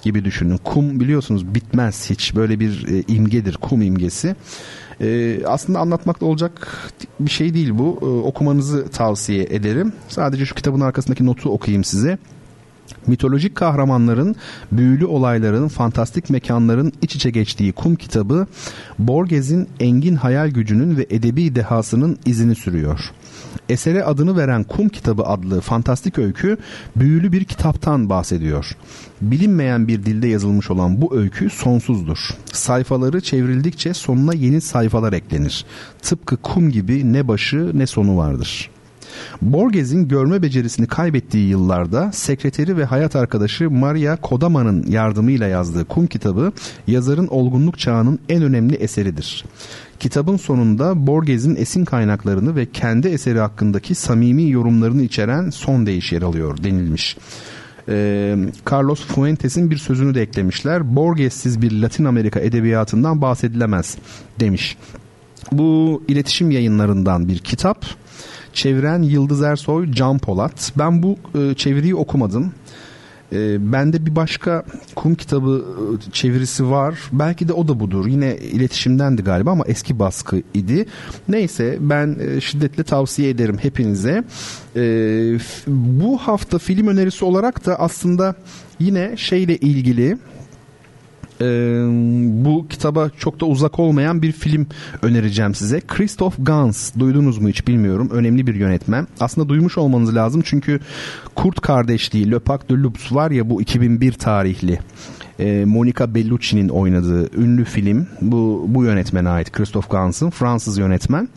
gibi düşünün. Kum biliyorsunuz bitmez hiç böyle bir e, imgedir kum imgesi. E, aslında anlatmakta olacak bir şey değil bu. E, okumanızı tavsiye ederim. Sadece şu kitabın arkasındaki notu okuyayım size mitolojik kahramanların, büyülü olayların, fantastik mekanların iç içe geçtiği kum kitabı Borges'in engin hayal gücünün ve edebi dehasının izini sürüyor. Esere adını veren Kum Kitabı adlı fantastik öykü büyülü bir kitaptan bahsediyor. Bilinmeyen bir dilde yazılmış olan bu öykü sonsuzdur. Sayfaları çevrildikçe sonuna yeni sayfalar eklenir. Tıpkı kum gibi ne başı ne sonu vardır.'' Borges'in görme becerisini kaybettiği yıllarda sekreteri ve hayat arkadaşı Maria Kodama'nın yardımıyla yazdığı Kum kitabı yazarın olgunluk çağının en önemli eseridir. Kitabın sonunda Borges'in esin kaynaklarını ve kendi eseri hakkındaki samimi yorumlarını içeren son deyiş yer alıyor denilmiş. Ee, Carlos Fuentes'in bir sözünü de eklemişler. Borges'siz bir Latin Amerika edebiyatından bahsedilemez demiş. Bu iletişim yayınlarından bir kitap. Çeviren Yıldız Ersoy, Can Polat. Ben bu e, çeviriyi okumadım. E, bende bir başka kum kitabı e, çevirisi var. Belki de o da budur. Yine iletişimdendi galiba ama eski baskı idi. Neyse ben e, şiddetle tavsiye ederim hepinize. E, bu hafta film önerisi olarak da aslında yine şeyle ilgili e, bu kitaba çok da uzak olmayan bir film önereceğim size. Christoph Gans duydunuz mu hiç bilmiyorum. Önemli bir yönetmen. Aslında duymuş olmanız lazım çünkü Kurt kardeşliği Le Pac de Loups var ya bu 2001 tarihli. E, Monica Bellucci'nin oynadığı ünlü film bu bu yönetmene ait Christoph Gans'ın Fransız yönetmen.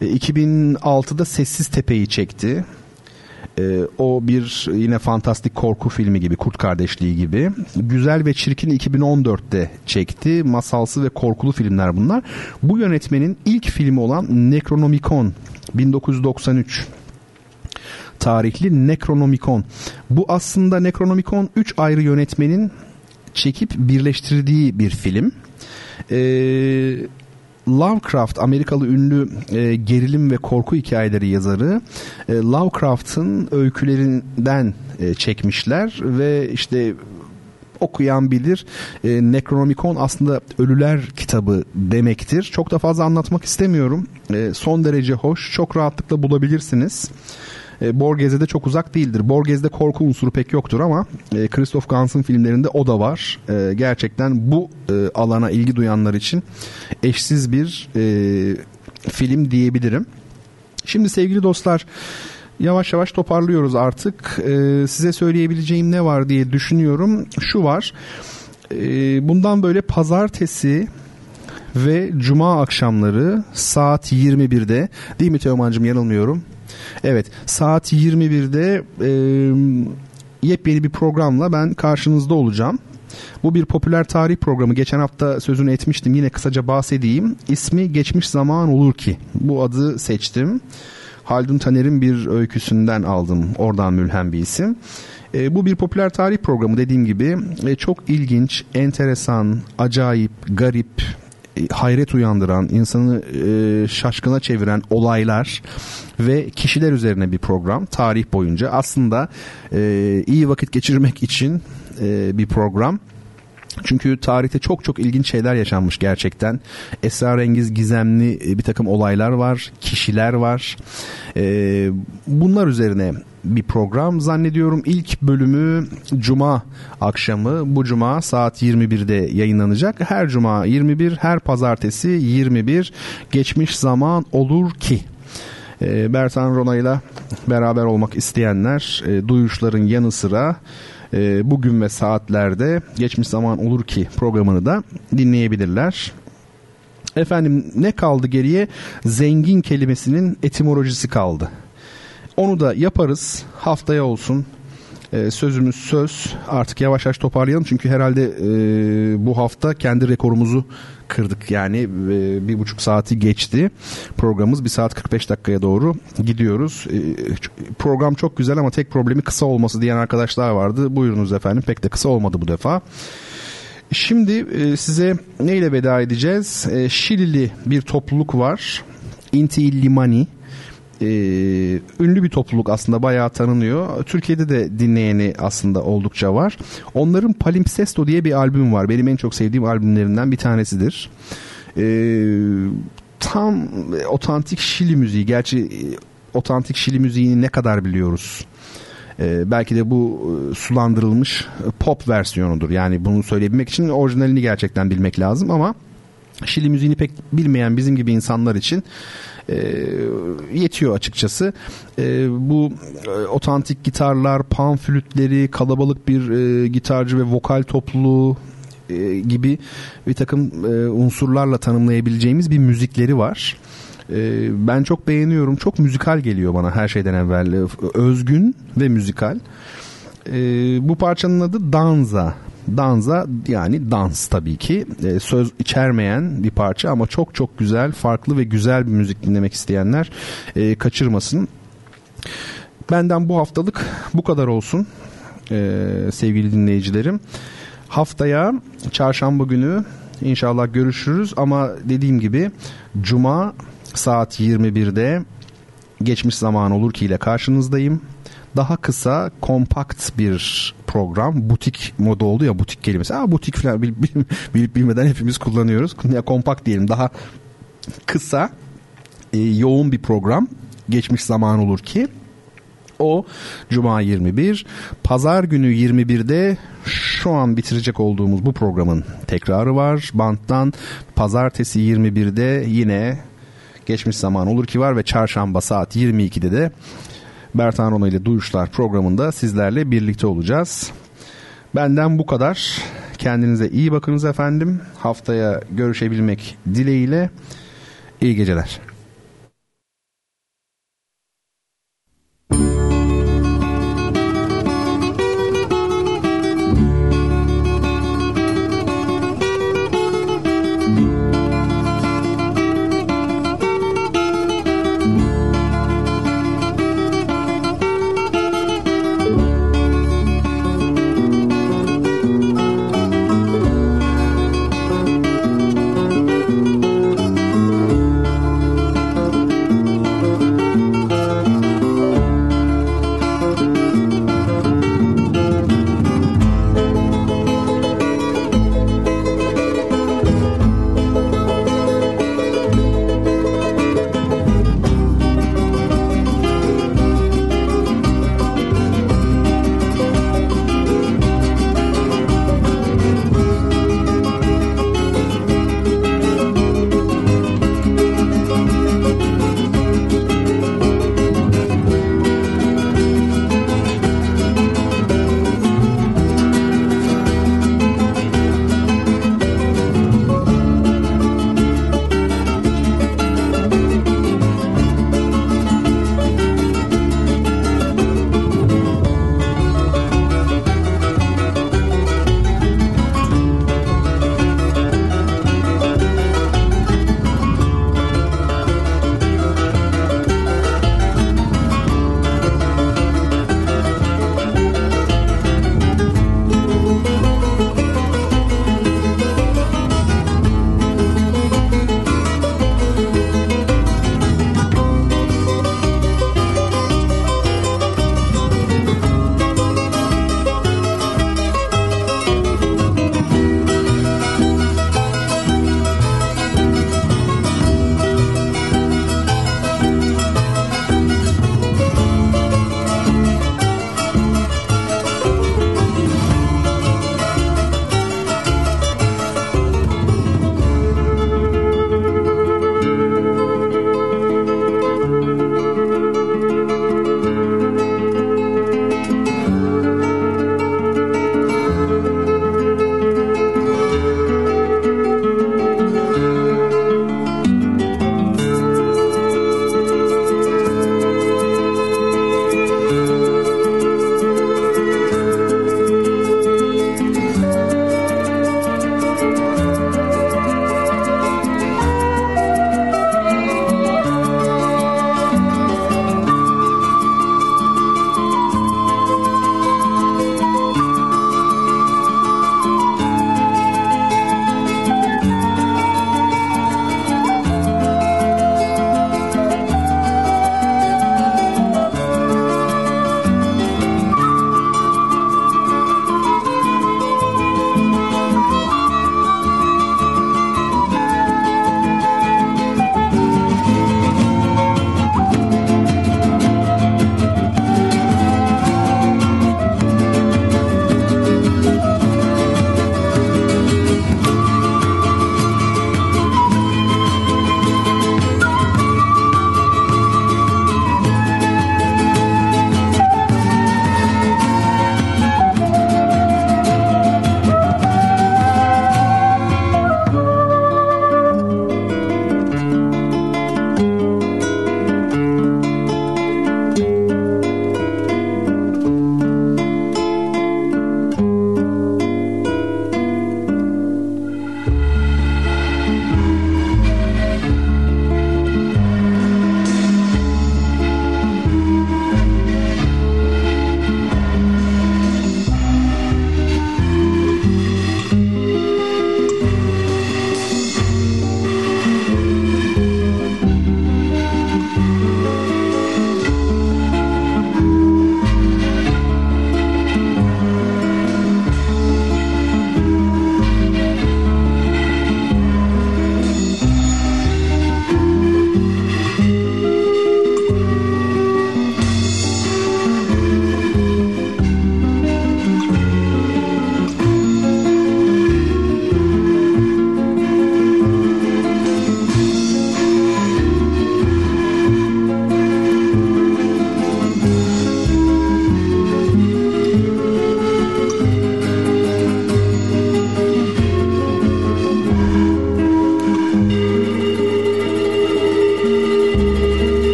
E, 2006'da Sessiz Tepe'yi çekti. E, o bir yine fantastik korku filmi gibi Kurt Kardeşliği gibi. Güzel ve Çirkin 2014'te çekti. Masalsı ve korkulu filmler bunlar. Bu yönetmenin ilk filmi olan Necronomicon 1993 tarihli Necronomicon. Bu aslında Necronomicon 3 ayrı yönetmenin çekip birleştirdiği bir film. Ee, Lovecraft Amerikalı ünlü e, gerilim ve korku hikayeleri yazarı e, Lovecraft'ın öykülerinden e, çekmişler ve işte okuyan bilir. E, Necronomicon aslında ölüler kitabı demektir. Çok da fazla anlatmak istemiyorum. E, son derece hoş. Çok rahatlıkla bulabilirsiniz. E, Borges'e de çok uzak değildir. Borges'de korku unsuru pek yoktur ama e, Christoph Gans'ın filmlerinde o da var. E, gerçekten bu e, alana ilgi duyanlar için eşsiz bir e, film diyebilirim. Şimdi sevgili dostlar yavaş yavaş toparlıyoruz artık. E, size söyleyebileceğim ne var diye düşünüyorum. Şu var. E, bundan böyle pazartesi ve cuma akşamları saat 21'de değil mi Teoman'cığım yanılmıyorum Evet saat 21'de e, yepyeni bir programla ben karşınızda olacağım. Bu bir popüler tarih programı. Geçen hafta sözünü etmiştim. Yine kısaca bahsedeyim. İsmi Geçmiş Zaman Olur Ki. Bu adı seçtim. Haldun Taner'in bir öyküsünden aldım. Oradan mülhem bir isim. E, bu bir popüler tarih programı dediğim gibi e, çok ilginç, enteresan, acayip, garip, hayret uyandıran, insanı e, şaşkına çeviren olaylar ve kişiler üzerine bir program tarih boyunca aslında e, iyi vakit geçirmek için e, bir program. Çünkü tarihte çok çok ilginç şeyler yaşanmış gerçekten. Esrarengiz, gizemli e, bir takım olaylar var, kişiler var. Ee, bunlar üzerine bir program zannediyorum. İlk bölümü Cuma akşamı bu Cuma saat 21'de yayınlanacak. Her Cuma 21, her Pazartesi 21 geçmiş zaman olur ki. Ee, Bertan Rona ile beraber olmak isteyenler e, duyuşların yanı sıra e, bugün ve saatlerde geçmiş zaman olur ki programını da dinleyebilirler. Efendim ne kaldı geriye? Zengin kelimesinin etimolojisi kaldı. Onu da yaparız. Haftaya olsun. Ee, sözümüz söz. Artık yavaş yavaş toparlayalım. Çünkü herhalde e, bu hafta kendi rekorumuzu kırdık. Yani e, bir buçuk saati geçti. Programımız bir saat 45 dakikaya doğru gidiyoruz. E, program çok güzel ama tek problemi kısa olması diyen arkadaşlar vardı. Buyurunuz efendim. Pek de kısa olmadı bu defa. Şimdi e, size neyle veda edeceğiz? E, Şilili bir topluluk var. Inti Illimani e, ünlü bir topluluk aslında bayağı tanınıyor. Türkiye'de de dinleyeni aslında oldukça var. Onların Palimpsesto diye bir albüm var. Benim en çok sevdiğim albümlerinden bir tanesidir. E, tam e, otantik Şili müziği. Gerçi e, otantik Şili müziğini ne kadar biliyoruz? Ee, belki de bu e, sulandırılmış pop versiyonudur. Yani bunu söyleyebilmek için orijinalini gerçekten bilmek lazım ama Şili müziğini pek bilmeyen bizim gibi insanlar için e, yetiyor açıkçası. E, bu e, otantik gitarlar, pan flütleri, kalabalık bir e, gitarcı ve vokal topluluğu e, gibi bir takım e, unsurlarla tanımlayabileceğimiz bir müzikleri var. E, ben çok beğeniyorum. Çok müzikal geliyor bana her şeyden evvel. Özgün ve müzikal. Bu parçanın adı Danza. Danza yani dans tabii ki e, söz içermeyen bir parça ama çok çok güzel farklı ve güzel bir müzik dinlemek isteyenler e, kaçırmasın. Benden bu haftalık bu kadar olsun e, sevgili dinleyicilerim. Haftaya çarşamba günü inşallah görüşürüz ama dediğim gibi cuma saat 21'de geçmiş zaman olur ki ile karşınızdayım daha kısa kompakt bir program butik moda oldu ya butik kelimesi. Aa butik falan bilip, bilip bilmeden hepimiz kullanıyoruz. Ya kompakt diyelim daha kısa e, yoğun bir program geçmiş zaman olur ki o Cuma 21 Pazar günü 21'de şu an bitirecek olduğumuz bu programın tekrarı var banttan Pazartesi 21'de yine geçmiş zaman olur ki var ve çarşamba saat 22'de de Bertan ile Duyuşlar programında sizlerle birlikte olacağız. Benden bu kadar. Kendinize iyi bakınız efendim. Haftaya görüşebilmek dileğiyle iyi geceler.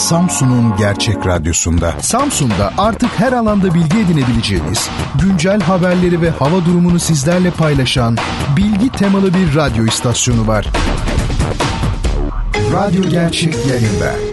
Samsun'un Gerçek Radyosu'nda. Samsun'da artık her alanda bilgi edinebileceğiniz, güncel haberleri ve hava durumunu sizlerle paylaşan bilgi temalı bir radyo istasyonu var. Radyo Gerçek yayında.